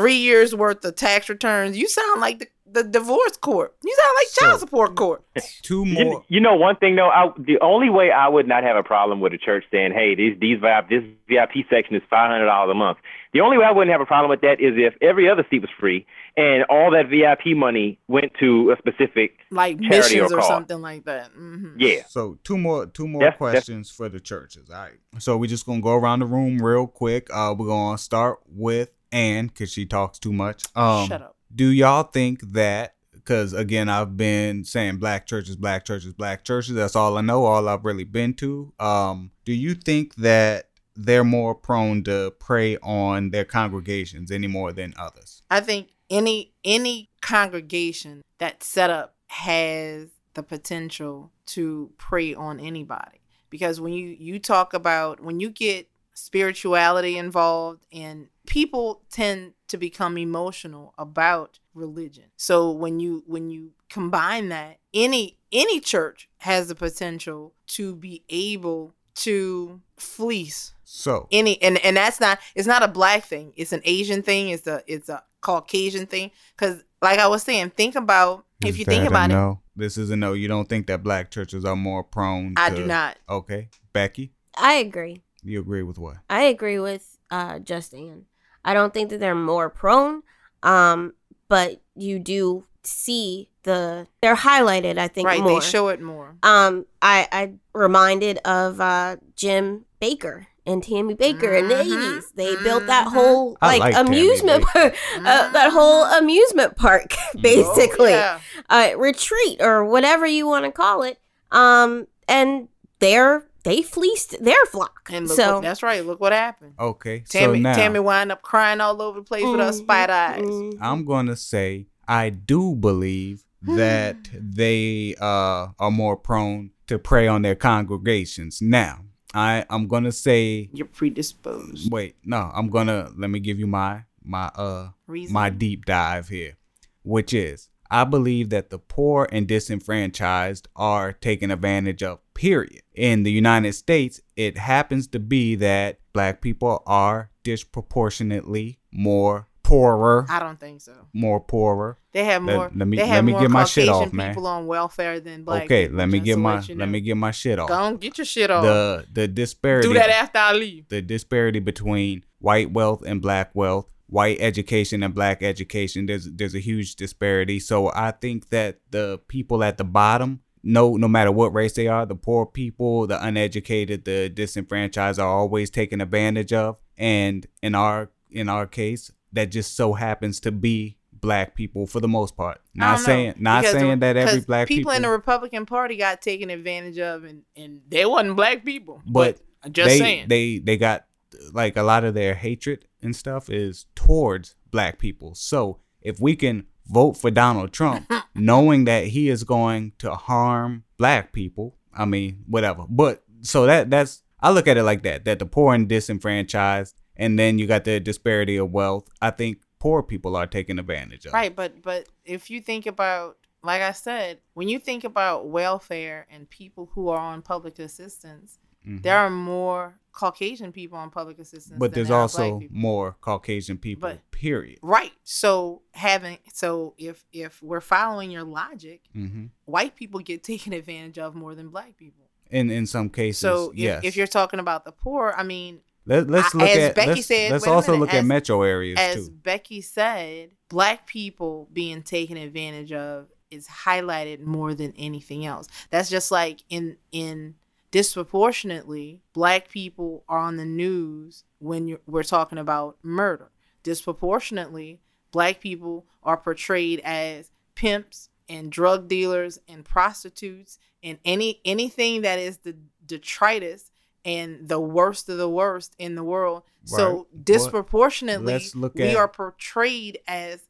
three years worth of tax returns. You sound like the, the divorce court. You sound like child So- support court. Two You, more. you know one thing though, I, the only way I would not have a problem with a church saying, "Hey, these these VIP this VIP section is five hundred dollars a month." The only way I wouldn't have a problem with that is if every other seat was free and all that VIP money went to a specific. Like Charity missions or or something like that. hmm Yeah, So two more two more That's- that's- questions for the churches. All right. So we're just gonna go around the room real quick. Uh we're gonna start with Ann because she talks too much. Um Shut up. do y'all think that because again i've been saying black churches black churches black churches that's all i know all i've really been to um do you think that they're more prone to prey on their congregations any more than others I think any any congregation that's set up has the potential to prey on anybody because when you you talk about when you get spirituality involved and people tend to become emotional about religion. So when you when you combine that any any church has the potential to be able to fleece so any and and that's not it's not a black thing. It's an asian thing. It's a it's a caucasian thing. Because like i was saying think about if you think that a about it no? This is a no. You don't think that black churches are more prone i to- do not. Okay. Becky? I agree. You agree with what I agree with uh Justin. I don't think that they're more prone, um, but you do see the they're highlighted. I think right more. they show it more um, I I reminded of uh Jim Bakker and Tammy Bakker in the Mhm. 80s. They built that Mhm. whole like, like amusement park, uh, that whole amusement park basically. Oh, yeah. uh, retreat or whatever you want to call it. Um, and they're they fleeced their flock. And look so what, that's right. Look what happened. Okay, Tammy so now Tammy wind up crying all over the place with her Mhm, spider eyes. mhm. I'm gonna say I do believe that they uh, are more prone to prey on their congregations. Now, I I'm gonna say You're predisposed. wait, no, I'm gonna let me give you my my uh Reason. my deep dive here, which is I believe that the poor and disenfranchised are taken advantage of, period. In the United States, it happens to be that black people are disproportionately more poorer, I don't think so. more poorer. They have more. let me- they let me get my shit off, man. people on welfare than black. okay, let me get my let, let me get my shit off. Don't get your shit off. The the disparity Do that after I leave. the disparity between white wealth and black wealth, white education and black education. There's there's a huge disparity. So I think that the people at the bottom, no no matter what race they are, the poor people, the uneducated, the disenfranchised are always taken advantage of. And in our in our case, that just so happens to be black people for the most part. Not know, saying not saying that every black people people, in the Republican Party got taken advantage of, and and they wasn't black people. But I'm just they, saying. they they got like a lot of their hatred and stuff is towards black people. So if we can vote for Donald Trump, knowing that he is going to harm black people, I mean whatever. But so that that's I look at it like that: that the poor and disenfranchised, and then you got the disparity of wealth. I think poor people are taken advantage of. Right, but but if you think about like I said, when you think about welfare and people who are on public assistance, Mhm. there are more Caucasian people on public assistance. But there's there also more Caucasian people. But- period. right. So having so if if we're following your logic, hmm white people get taken advantage of more than black people. In in some cases, So if, yes. if you're talking about the poor, I mean, Let, let's I- look as at Becky let's, said- let's also minute, look at metro areas as too. Becky said, black people being taken advantage of is highlighted more than anything else. That's just like in in disproportionately black people are on the news when you're, we're talking about murder. Disproportionately, black people are portrayed as pimps and drug dealers and prostitutes and any anything that is the detritus and the worst of the worst in the world. So disproportionately, look we are portrayed as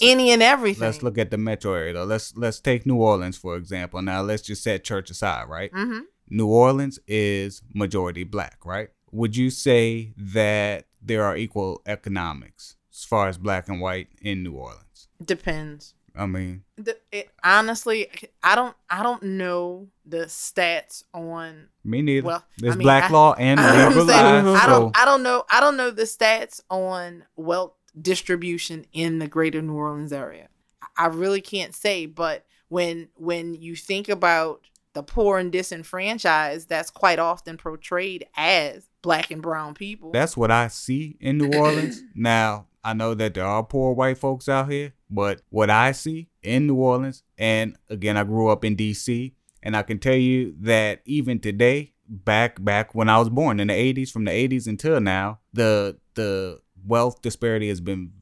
any and everything. let's look at the metro area though. Let's let's take New Orleans for example. Now let's just set church aside, right? hmm New Orleans is majority black, right? Would you say that there are equal economics as far as black and white in New Orleans? Depends. I mean, The, it, honestly, I don't. I don't know the stats on. me neither. Well, There's I mean, black I- law and saying, law. I don't. I don't know. I don't know the stats on wealth distribution in the greater New Orleans area. I really can't say. But when when you think about the poor and disenfranchised, that's quite often portrayed as black and brown people. that's what I see in New Orleans. now, I know that there are poor white folks out here, but what I see in New Orleans, and again, I grew up in DC, and I can tell you that even today, back back when I was born in the 80s, from the 80s until now, the the wealth disparity has been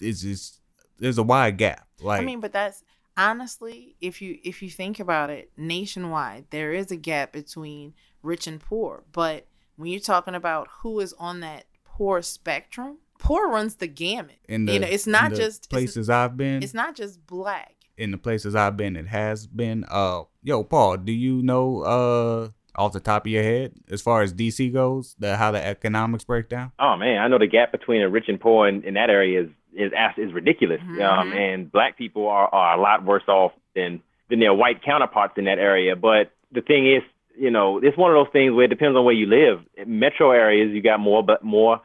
is just there's a wide gap. Like I mean, but that's honestly, if you if you think about it, nationwide there is a gap between rich and poor. But when you're talking about who is on that poor spectrum, poor runs the gamut. in the you know, it's in not the just it's, places I've been. it's not just black. in the places I've been, it has been. Uh, yo, Paul, do you know uh off the top of your head as far as DC goes, the how the economics break down? Oh man, I know the gap between the rich and poor in, in that area is is is ridiculous. Um, Mhm. and black people are, are a lot worse off than than their white counterparts in that area. But the thing is, you know, it's one of those things where it depends on where you live. In metro areas, you got more, but more,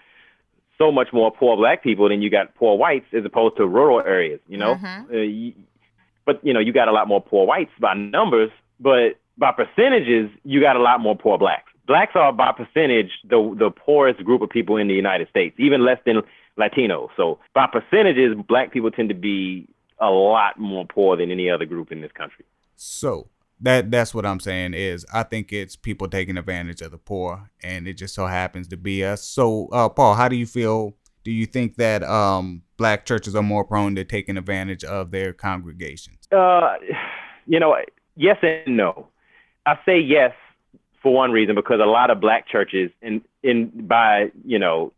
so much more poor black people than you got poor whites, as opposed to rural areas. You know, Mhm. uh, you, but you know, you got a lot more poor whites by numbers, but by percentages, you got a lot more poor blacks. Blacks are by percentage the the poorest group of people in the United States, even less than Latinos. So by percentages, black people tend to be a lot more poor than any other group in this country. So That that's what I'm saying is I think it's people taking advantage of the poor, and it just so happens to be us. So, uh, Paul, how do you feel? Do you think that um, black churches are more prone to taking advantage of their congregations? Uh, you know, yes and no. I say yes for one reason because a lot of black churches, in in by you know,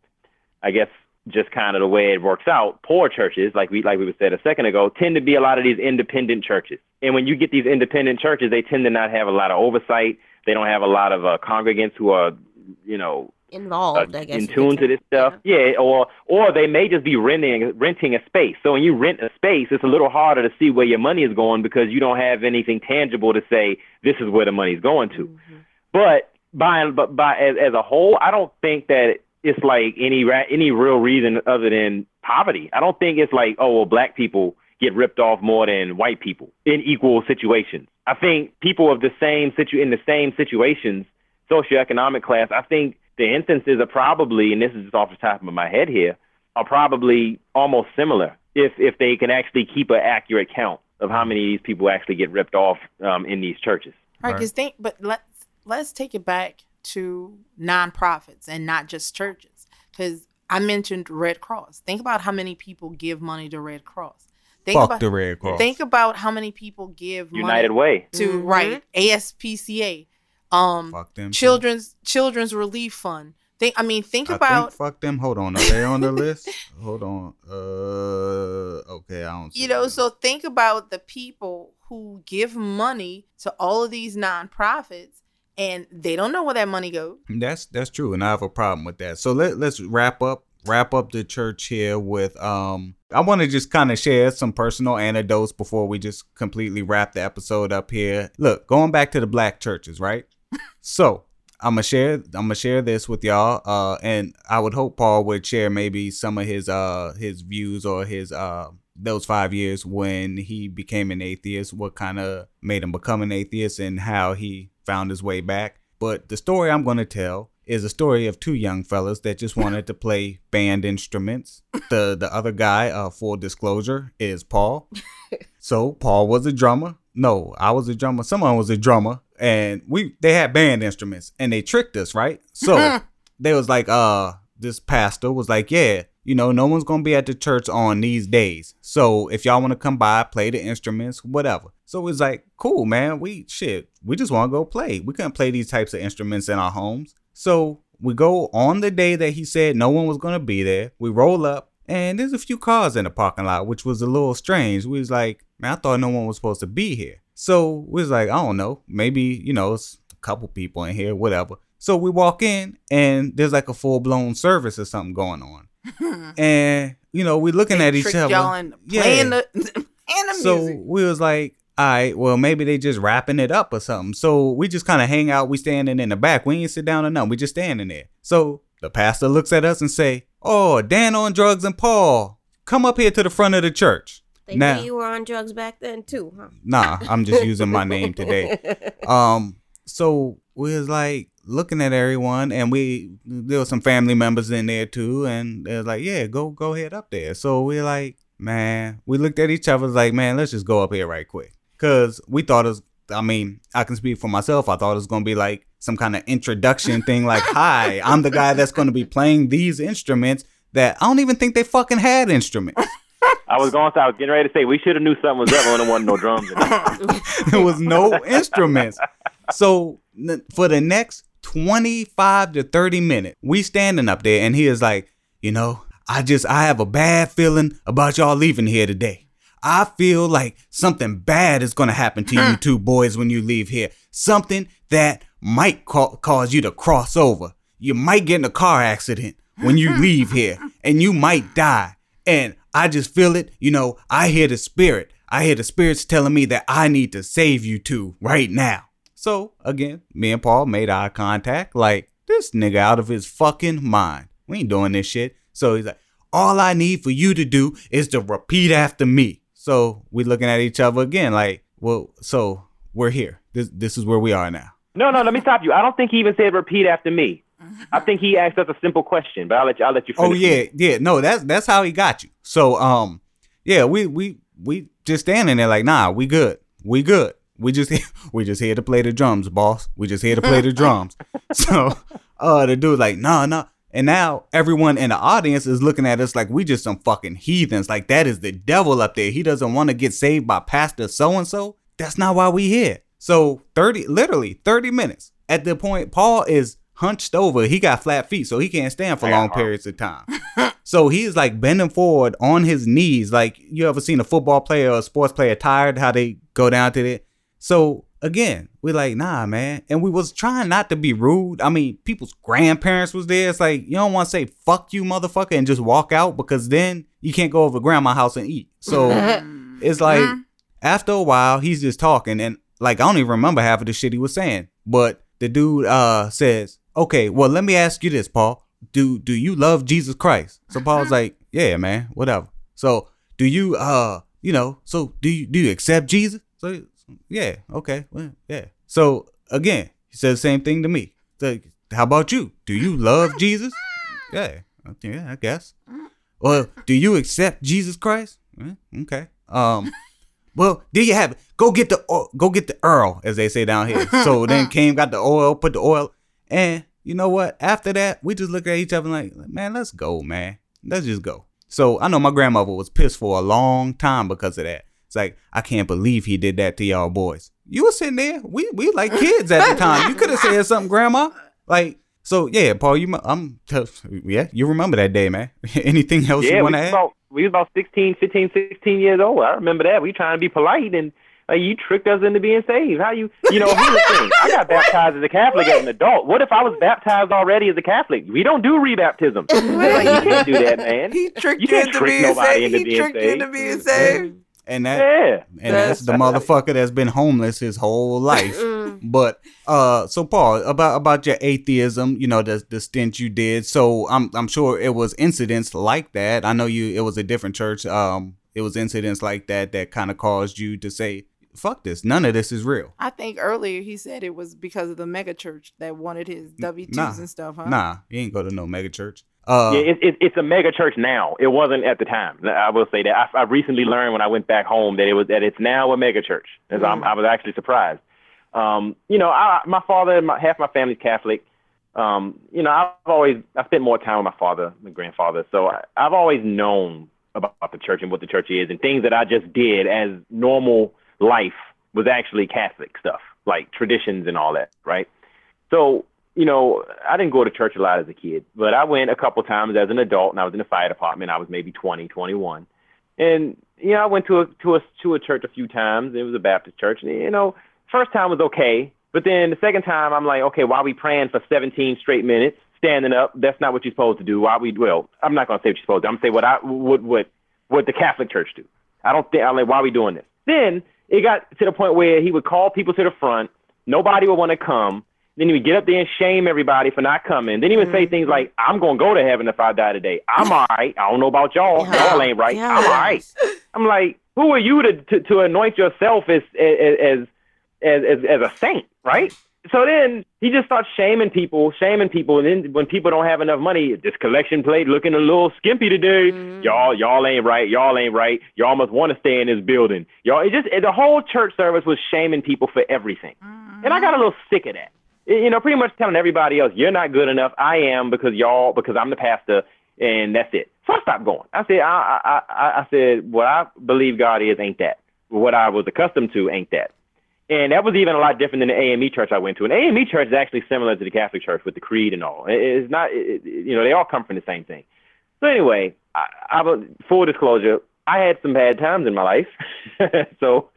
I guess just kind of the way it works out, poor churches, like we like we said a second ago, tend to be a lot of these independent churches. And when you get these independent churches, they tend to not have a lot of oversight. They don't have a lot of uh, congregants who are, you know, Involved, uh, I guess. in tune to this stuff. Yeah. or or they may just be renting renting a space. So when you rent a space, it's a little harder to see where your money is going because you don't have anything tangible to say this is where the money's going to. But by but by as, as a whole, I don't think that it's like any ra- any real reason other than poverty. I don't think it's like oh well, black people get ripped off more than white people in equal situations. I think people of the same situ in the same situations, socioeconomic class. I think the instances are probably, and this is just off the top of my head here, are probably almost similar if if they can actually keep an accurate count of how many of these people actually get ripped off um, in these churches. Right, Right. because think, but let's let's take it back to nonprofits and not just churches. Because I mentioned Red Cross. Think about how many people give money to Red Cross. Think Fuck about the Red Cross. think about how many people give United money Way. to Mhm. right ASPCA, um, Fuck them. too. Children's Children's Relief Fund. Think, I mean, think I about think fuck them. Hold on, are they on the list? Hold on. Uh, okay, I don't. See you know them. so think about the people who give money to all of these nonprofits and they don't know where that money goes That's that's true, and I have a problem with that. So let let's wrap up wrap up the church here with um. I want to just kind of share some personal anecdotes before we just completely wrap the episode up here. Look, going back to the black churches, right? so I'm gonna share I'm gonna share this with y'all, uh, and I would hope Paul would share maybe some of his uh his views or his uh those five years when he became an atheist, what kind of made him become an atheist, and how he found his way back. But the story I'm gonna tell is a story of two young fellas that just wanted to play band instruments. The the other guy, uh, full disclosure, is Paul. So Paul was a drummer. No, I was a drummer. Someone was a drummer, and we they had band instruments, and they tricked us, right? So they was like, uh, this pastor was like, yeah, you know, no one's gonna be at the church on these days. So if y'all want to come by, play the instruments, whatever. So it was like, cool, man. We shit, we just want to go play. We couldn't play these types of instruments in our homes. So we go on the day that he said no one was gonna be there. We roll up, and there's a few cars in the parking lot, which was a little strange. We was like, man, I thought no one was supposed to be here. So we was like, I don't know, maybe you know, it's a couple people in here, whatever. So we walk in, and there's like a full blown service or something going on, and you know, we looking at each other. y'all into Yeah. playing the, playing the So music. we was like, all right, well, maybe they just wrapping it up or something. So we just kind of hang out. We standing in the back. We ain't sit down or nothing. We just standing there. So the pastor looks at us and say, oh, Dan on drugs and Paul, come up here to the front of the church. They Now- knew you were on drugs back then too, huh? Nah, I'm just using my name today. Um, so we was like looking at everyone, and we there was some family members in there too, and they was like, yeah, go go ahead up there. So we're like, man, we looked at each other like, man, let's just go up here right quick, cause we thought it was. I mean, I can speak for myself. I thought it was gonna be like some kind of introduction thing, like, hi, I'm the guy that's gonna be playing these instruments that I don't even think they fucking had instruments. I was going to. I was getting ready to say we should have knew something was up when there wasn't no drums. There was no instruments. So n- for the next 25 to 30 minutes, we standing up there and he is like, you know, I just I have a bad feeling about y'all leaving here today. I feel like something bad is going to happen to you two boys when you leave here. Something that might ca- cause you to cross over. You might get in a car accident when you leave here and you might die. And I just feel it. You know, I hear the spirit. I hear the spirits telling me that I need to save you two right now. So again, me and Paul made eye contact. Like, this nigga out of his fucking mind. We ain't doing this shit. So he's like, all I need for you to do is to repeat after me. So we looking at each other again, like, well, so we're here. This this is where we are now. No, no, let me stop you. I don't think he even said repeat after me. I think he asked us a simple question, but I'll let you. I'll let you. Finish Oh yeah, yeah. No, that's that's how he got you. So um, yeah, we we we just standing there like, nah, we good, we good, We just we just here to play the drums, boss. We just here to play the drums. So, uh, the dude like, nah. Nah. And now everyone in the audience is looking at us like we just some fucking heathens. Like that is the devil up there. He doesn't want to get saved by Pastor so and so. That's not why we here. So 30, literally 30 minutes. At the point, Paul is hunched over. He got flat feet, so he can't stand for long periods of time. so he's like bending forward on his knees. Like you ever seen a football player or a sports player tired, how they go down to it. So again, we like, nah, man. And we was trying not to be rude. I mean, people's grandparents was there. It's like, you don't want to say fuck you, motherfucker, and just walk out because then you can't go over grandma's house and eat. So it's like after a while, he's just talking and like I don't even remember half of the shit he was saying. But the dude uh says, Okay, well let me ask you this, Paul. Do do you love Jesus Christ? So Paul's like, Yeah, man, whatever. So do you uh you know, so do you do you accept Jesus? So yeah, okay, well, yeah. So again, he said the same thing to me. So, how about you? Do you love Jesus? Yeah, yeah, I guess. Well, do you accept Jesus Christ? Okay. Um. Well, there you have it. Go get the oil, go get the Earl, as they say down here. So then came, got the oil, put the oil, and you know what? After that, we just look at each other like, man, let's go, man. Let's just go. So I know my grandmother was pissed for a long time because of that. It's like I can't believe he did that to y'all boys. You were sitting there. We we like kids at the time. You could have said something, Grandma. Like so, yeah, Paul. You I'm tough. Yeah, you remember that day, man. Anything else yeah, you want to we add? About, we was about 16, 15, 16 years old. I remember that. We trying to be polite and uh, you tricked us into being saved. How you, you know, here's the thing. I got baptized as a Catholic as an adult. What if I was baptized already as a Catholic? We don't do rebaptism. like, you can't do that, man. He tricked You you, can't into trick being nobody saved. into He being tricked you into saved. being saved. And that Yeah. and that's the motherfucker that's been homeless his whole life. but uh, so Paul, about about your atheism, you know, the the stint you did. So I'm I'm sure it was incidents like that. I know you. It was a different church. Um, it was incidents like that that kind of caused you to say, "Fuck this! None of this is real." I think earlier he said it was because of the mega church that wanted his W twos Nah, and stuff, huh? Nah, he ain't go to no mega church. Uh, Yeah, it, it, it's a mega church now. It wasn't at the time. I will say that. I, I recently learned when I went back home that it was that it's now a mega church. As I'm, I was actually surprised. Um, you know, I, my father and my, half my family's Catholic. Um, you know, I've always I spent more time with my father, my grandfather, so I, I've always known about the church and what the church is, and things that I just did as normal life was actually Catholic stuff, like traditions and all that, right? So you know, I didn't go to church a lot as a kid, but I went a couple times as an adult, and I was in the fire department. I was maybe 20, 21, and you know, I went to a to a to a church a few times. It was a Baptist church, and you know, first time was okay, but then the second time, I'm like, okay, why are we praying for 17 straight minutes, standing up? That's not what you're supposed to do. Why we? Well, I'm not gonna say what you're supposed to. I'm gonna say what I what what what the Catholic Church do. I don't think I'm like, why are we doing this? Then it got to the point where he would call people to the front. Nobody would want to come. Then he would get up there and shame everybody for not coming. Then he would say mm-hmm. things like, I'm going to go to heaven if I die today. I'm all right. I don't know about y'all. Y'all ain't right. I'm all right. I'm like, who are you to, to, to anoint yourself as, as, as, as, as a saint, right? So then he just starts shaming people, shaming people, and then when people don't have enough money, this collection plate looking a little skimpy today. Mm-hmm. Y'all, y'all ain't right. Y'all ain't right. Y'all must want to stay in this building. Y'all, it just it, the whole church service was shaming people for everything, and I got a little sick of that. You know, pretty much telling everybody else, you're not good enough. I am because y'all, because I'm the pastor, and that's it. So I stopped going. I said, I, I, I, I said, what I believe God is ain't that. What I was accustomed to ain't that. And that was even a lot different than the AME church I went to. And AME church is actually similar to the Catholic church with the creed and all. It's not, it, you know, they all come from the same thing. So anyway, I, I full disclosure, I had some bad times in my life. so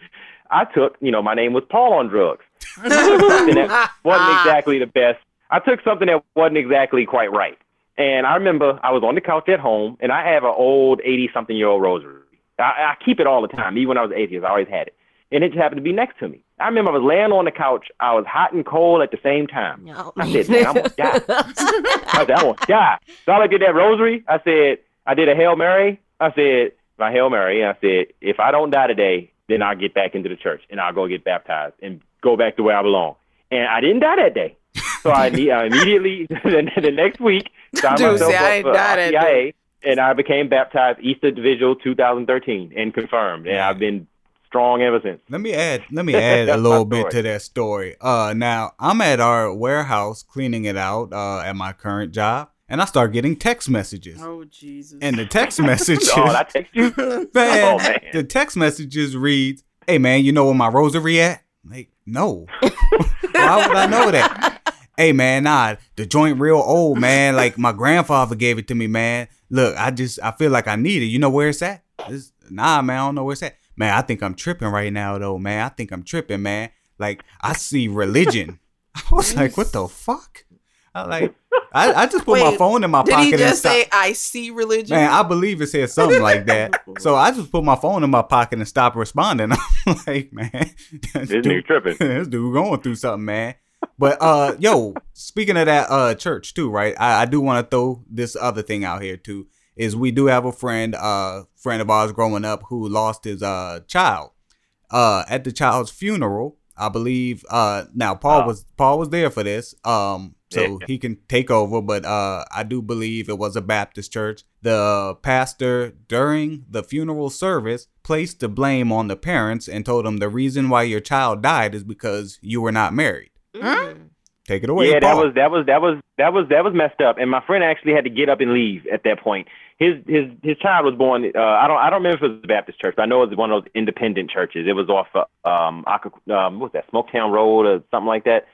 I took, you know, my name was Paul on drugs. Something that wasn't ah. exactly the best. I took something that wasn't exactly quite right. And I remember I was on the couch at home, and I have an old 80 something year old rosary. I, I keep it all the time, even when I was atheist. I always had it. And it just happened to be next to me. I remember I was laying on the couch. I was hot and cold at the same time. No. I said, man, I'm going to die. I said, I want to die. So I looked at that rosary. I said, I did a Hail Mary. I said, my Hail Mary. And I said, if I don't die today, then I'll get back into the church and I'll go get baptized and go back to where I belong. And I didn't die that day. So I, I immediately, the, the next week, signed Dude, myself see, up for that and I became baptized Easter Vigil 2013 and confirmed. And I've been strong ever since. Let me add. Let me add a little bit to that story. Uh, now I'm at our warehouse cleaning it out. Uh, at my current job, and I start getting text messages. Oh Jesus. And the text messages, Oh, I text you. man, Oh, man. the text messages reads, "Hey man, you know where my rosary at?" Like, no. Why would I know that? Hey man, nah, the joint real old, man. Like my grandfather gave it to me, man. Look, I just I feel like I need it. You know where it's at? It's, nah, man, I don't know where it's at. Man, I think I'm tripping right now though, man. I think I'm tripping, man. Like I see religion. I was like, what the fuck? I like I, I just put my phone in my pocket. Did pocket he and just stopped. say I see religion? Man, I believe it said something like that. So I just put my phone in my pocket and stopped responding. I'm like, man, this This nigga tripping. this dude going through something, man. But uh, yo, speaking of that uh church too, right? I, I do want to throw this other thing out here too. Is we do have a friend, uh, friend of ours growing up who lost his uh child. Uh, at the child's funeral, I believe. Uh, now Paul Oh. was Paul was there for this. Um, so Yeah. he can take over. But uh, I do believe it was a Baptist church. The pastor during the funeral service placed the blame on the parents and told them the reason why your child died is because you were not married. Take it away. yeah, that was that was that was that was that was messed up. And my friend actually had to get up and leave at that point. His his his child was born. Uh, I don't I don't remember if it was a Baptist church, but I know it was one of those independent churches. It was off uh, um, um what was that Smoketown Road or something like that.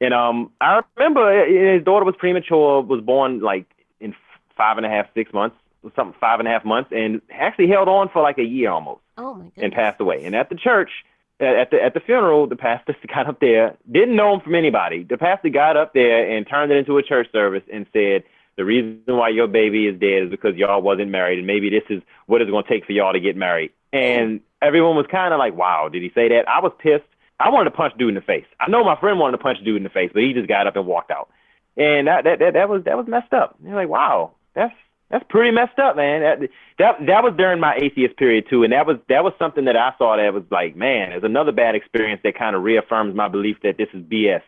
And um, I remember uh, his daughter was premature, was born like in five and a half, six months, something five and a half months, and actually held on for like a year almost Oh my God. and passed away. And at the church, at at the at the funeral, the pastor got up there, didn't know him from anybody. The pastor got up there and turned it into a church service and said, "The reason why your baby is dead is because y'all wasn't married, and maybe this is what it's going to take for y'all to get married." And everyone was kind of like, "Wow, did he say that?" I was pissed. I wanted to punch dude in the face. I know my friend wanted to punch dude in the face, but he just got up and walked out. And that that that, that was that was messed up. You're like, "Wow, that's that's pretty messed up, man." That, that that was during my atheist period too, and that was that was something that I saw that was like, man, it's another bad experience that kind of reaffirms my belief that this is BS.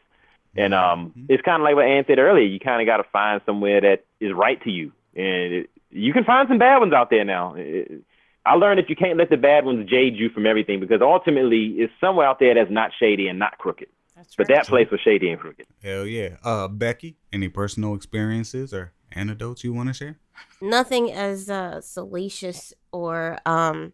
And um, Mhm. it's kind of like what Ann said earlier. You kind of got to find somewhere that is right to you, and it, you can find some bad ones out there now. It- I learned that you can't let the bad ones jade you from everything because ultimately it's somewhere out there that's not shady and not crooked. That's But right. that place was shady and crooked. Hell yeah. Uh, Becky, any personal experiences or anecdotes you want to share? Nothing as uh, salacious or um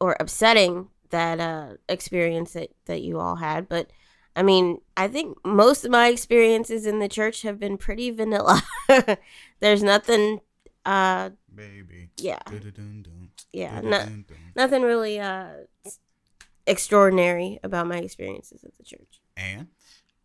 or upsetting that uh experience that that you all had, but I mean, I think most of my experiences in the church have been pretty vanilla. There's nothing uh Baby. yeah, Dun-dun-dun-dun. yeah, no, nothing really uh extraordinary about my experiences at the church. And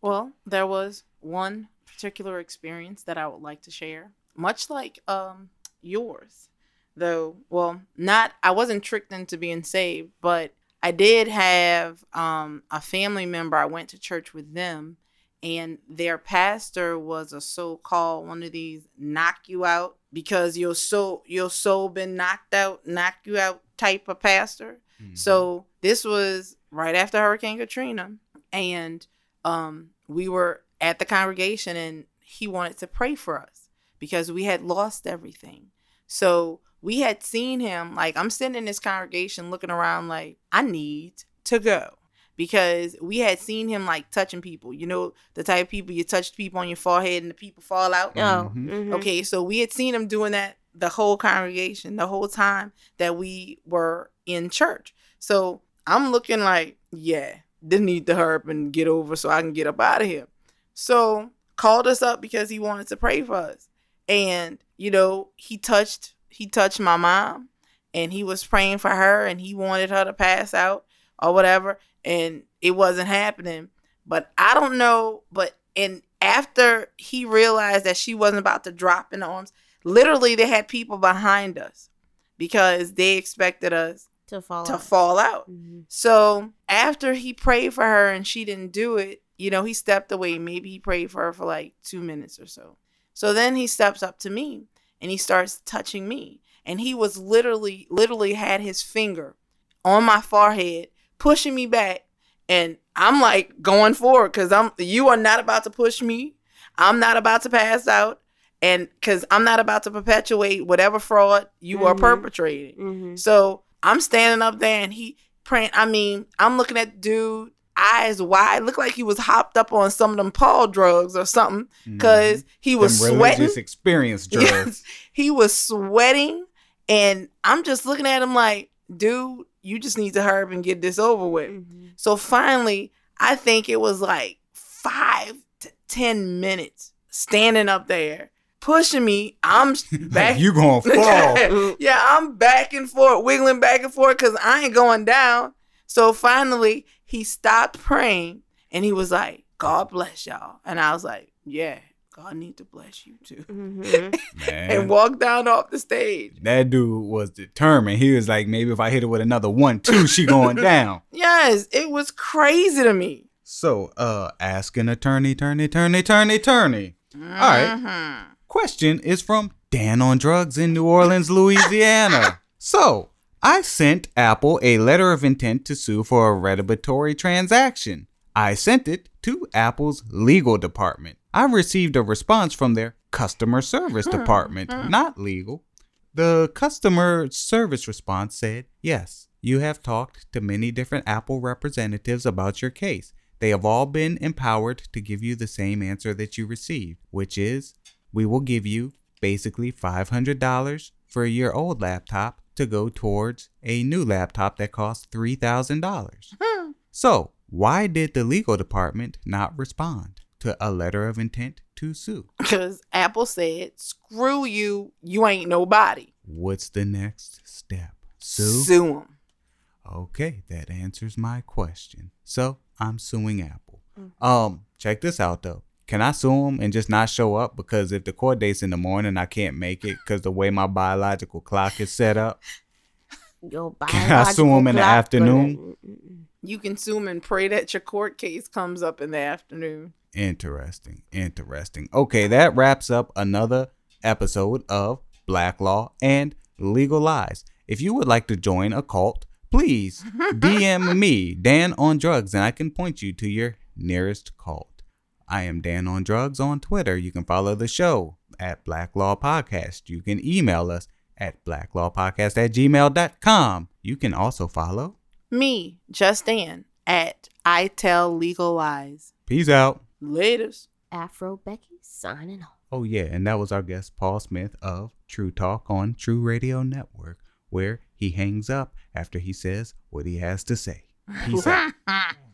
Well, there was one particular experience that I would like to share, much like um yours. Though, well, not I wasn't tricked into being saved, but I did have um a family member I went to church with them and their pastor was a so-called one of these knock you out because your soul your soul been knocked out, knock you out type of pastor. So this was right after Hurricane Katrina, and um, we were at the congregation, and he wanted to pray for us because we had lost everything. So we had seen him like I'm sitting in this congregation looking around like I need to go because we had seen him like touching people. You know the type of people you touch people on your forehead and the people fall out. Oh, Mhm. mhm. Okay, so we had seen him doing that the whole congregation, the whole time that we were in church. So I'm looking like, yeah, they need to hurry up and get over so I can get up out of here. So called us up because he wanted to pray for us. And, you know, he touched he touched my mom and he was praying for her and he wanted her to pass out or whatever. And it wasn't happening. But I don't know, but and after he realized that she wasn't about to drop in the arms, literally they had people behind us because they expected us to fall to out. fall out. Mhm. So after he prayed for her and she didn't do it, you know, he stepped away. Maybe he prayed for her for like two minutes or so. So then he steps up to me and he starts touching me. And he was literally, literally had his finger on my forehead, pushing me back. And I'm like going forward because I'm you are not about to push me. I'm not about to pass out. And because I'm not about to perpetuate whatever fraud you are Mhm. perpetrating. Mhm. So I'm standing up there and he praying. I mean, I'm looking at the dude, eyes wide, looked like he was hopped up on some of them Paul drugs or something, because he was Them sweating. religious experience drugs. He was sweating, and I'm just looking at him like, dude, you just need to hurry up and get this over with. Mhm. So finally, I think it was like five to ten minutes standing up there, pushing me. I'm back. you gonna fall. yeah, I'm back and forth, wiggling back and forth because I ain't going down. So finally, he stopped praying and he was like, God bless y'all. And I was like, Yeah, God need to bless you too. Mhm. And walk down off the stage. that dude was determined. He was like, maybe if I hit her with another one, two, she going down. Yes, it was crazy to me. So, uh, ask an attorney, attorney, attorney, attorney, attorney. All right. Mhm. Question is from Dan on Drugs in New Orleans, Louisiana. so, I sent Apple a letter of intent to sue for a retributory transaction. I sent it to Apple's legal department. I received a response from their customer service hmm. department, hmm. not legal. The customer service response said, Yes, you have talked to many different Apple representatives about your case. They have all been empowered to give you the same answer that you received, which is we will give you basically $500 for your old laptop to go towards a new laptop that costs $3,000. Hmm. So, why did the legal department not respond to a letter of intent to sue? Because Apple said, screw you, you ain't nobody. What's the next step? Sue? Sue them. Okay, that answers my question. So I'm suing Apple. Um, check this out though. Can I sue them and just not show up because if the court date's in the morning, I can't make it because the way my biological clock is set up? Your Can I sue 'em in the afternoon? You can sue him and pray that your court case comes up in the afternoon. Interesting, interesting. Okay, that wraps up another episode of Black Law and Legal Lies. If you would like to join a cult, please DM me, Dan on Drugs, and I can point you to your nearest cult. I am Dan on Drugs on Twitter. You can follow the show at Black Law Podcast. You can email us at blacklawpodcast at gmail.com. You can also follow. Me, Just Dan, at I Tell Legal Lies. Peace out. Laters. Afro Becky signing off. Oh, yeah, and that was our guest, Paul Smith of True Talk on True Radio Network, where he hangs up after he says what he has to say. Peace out.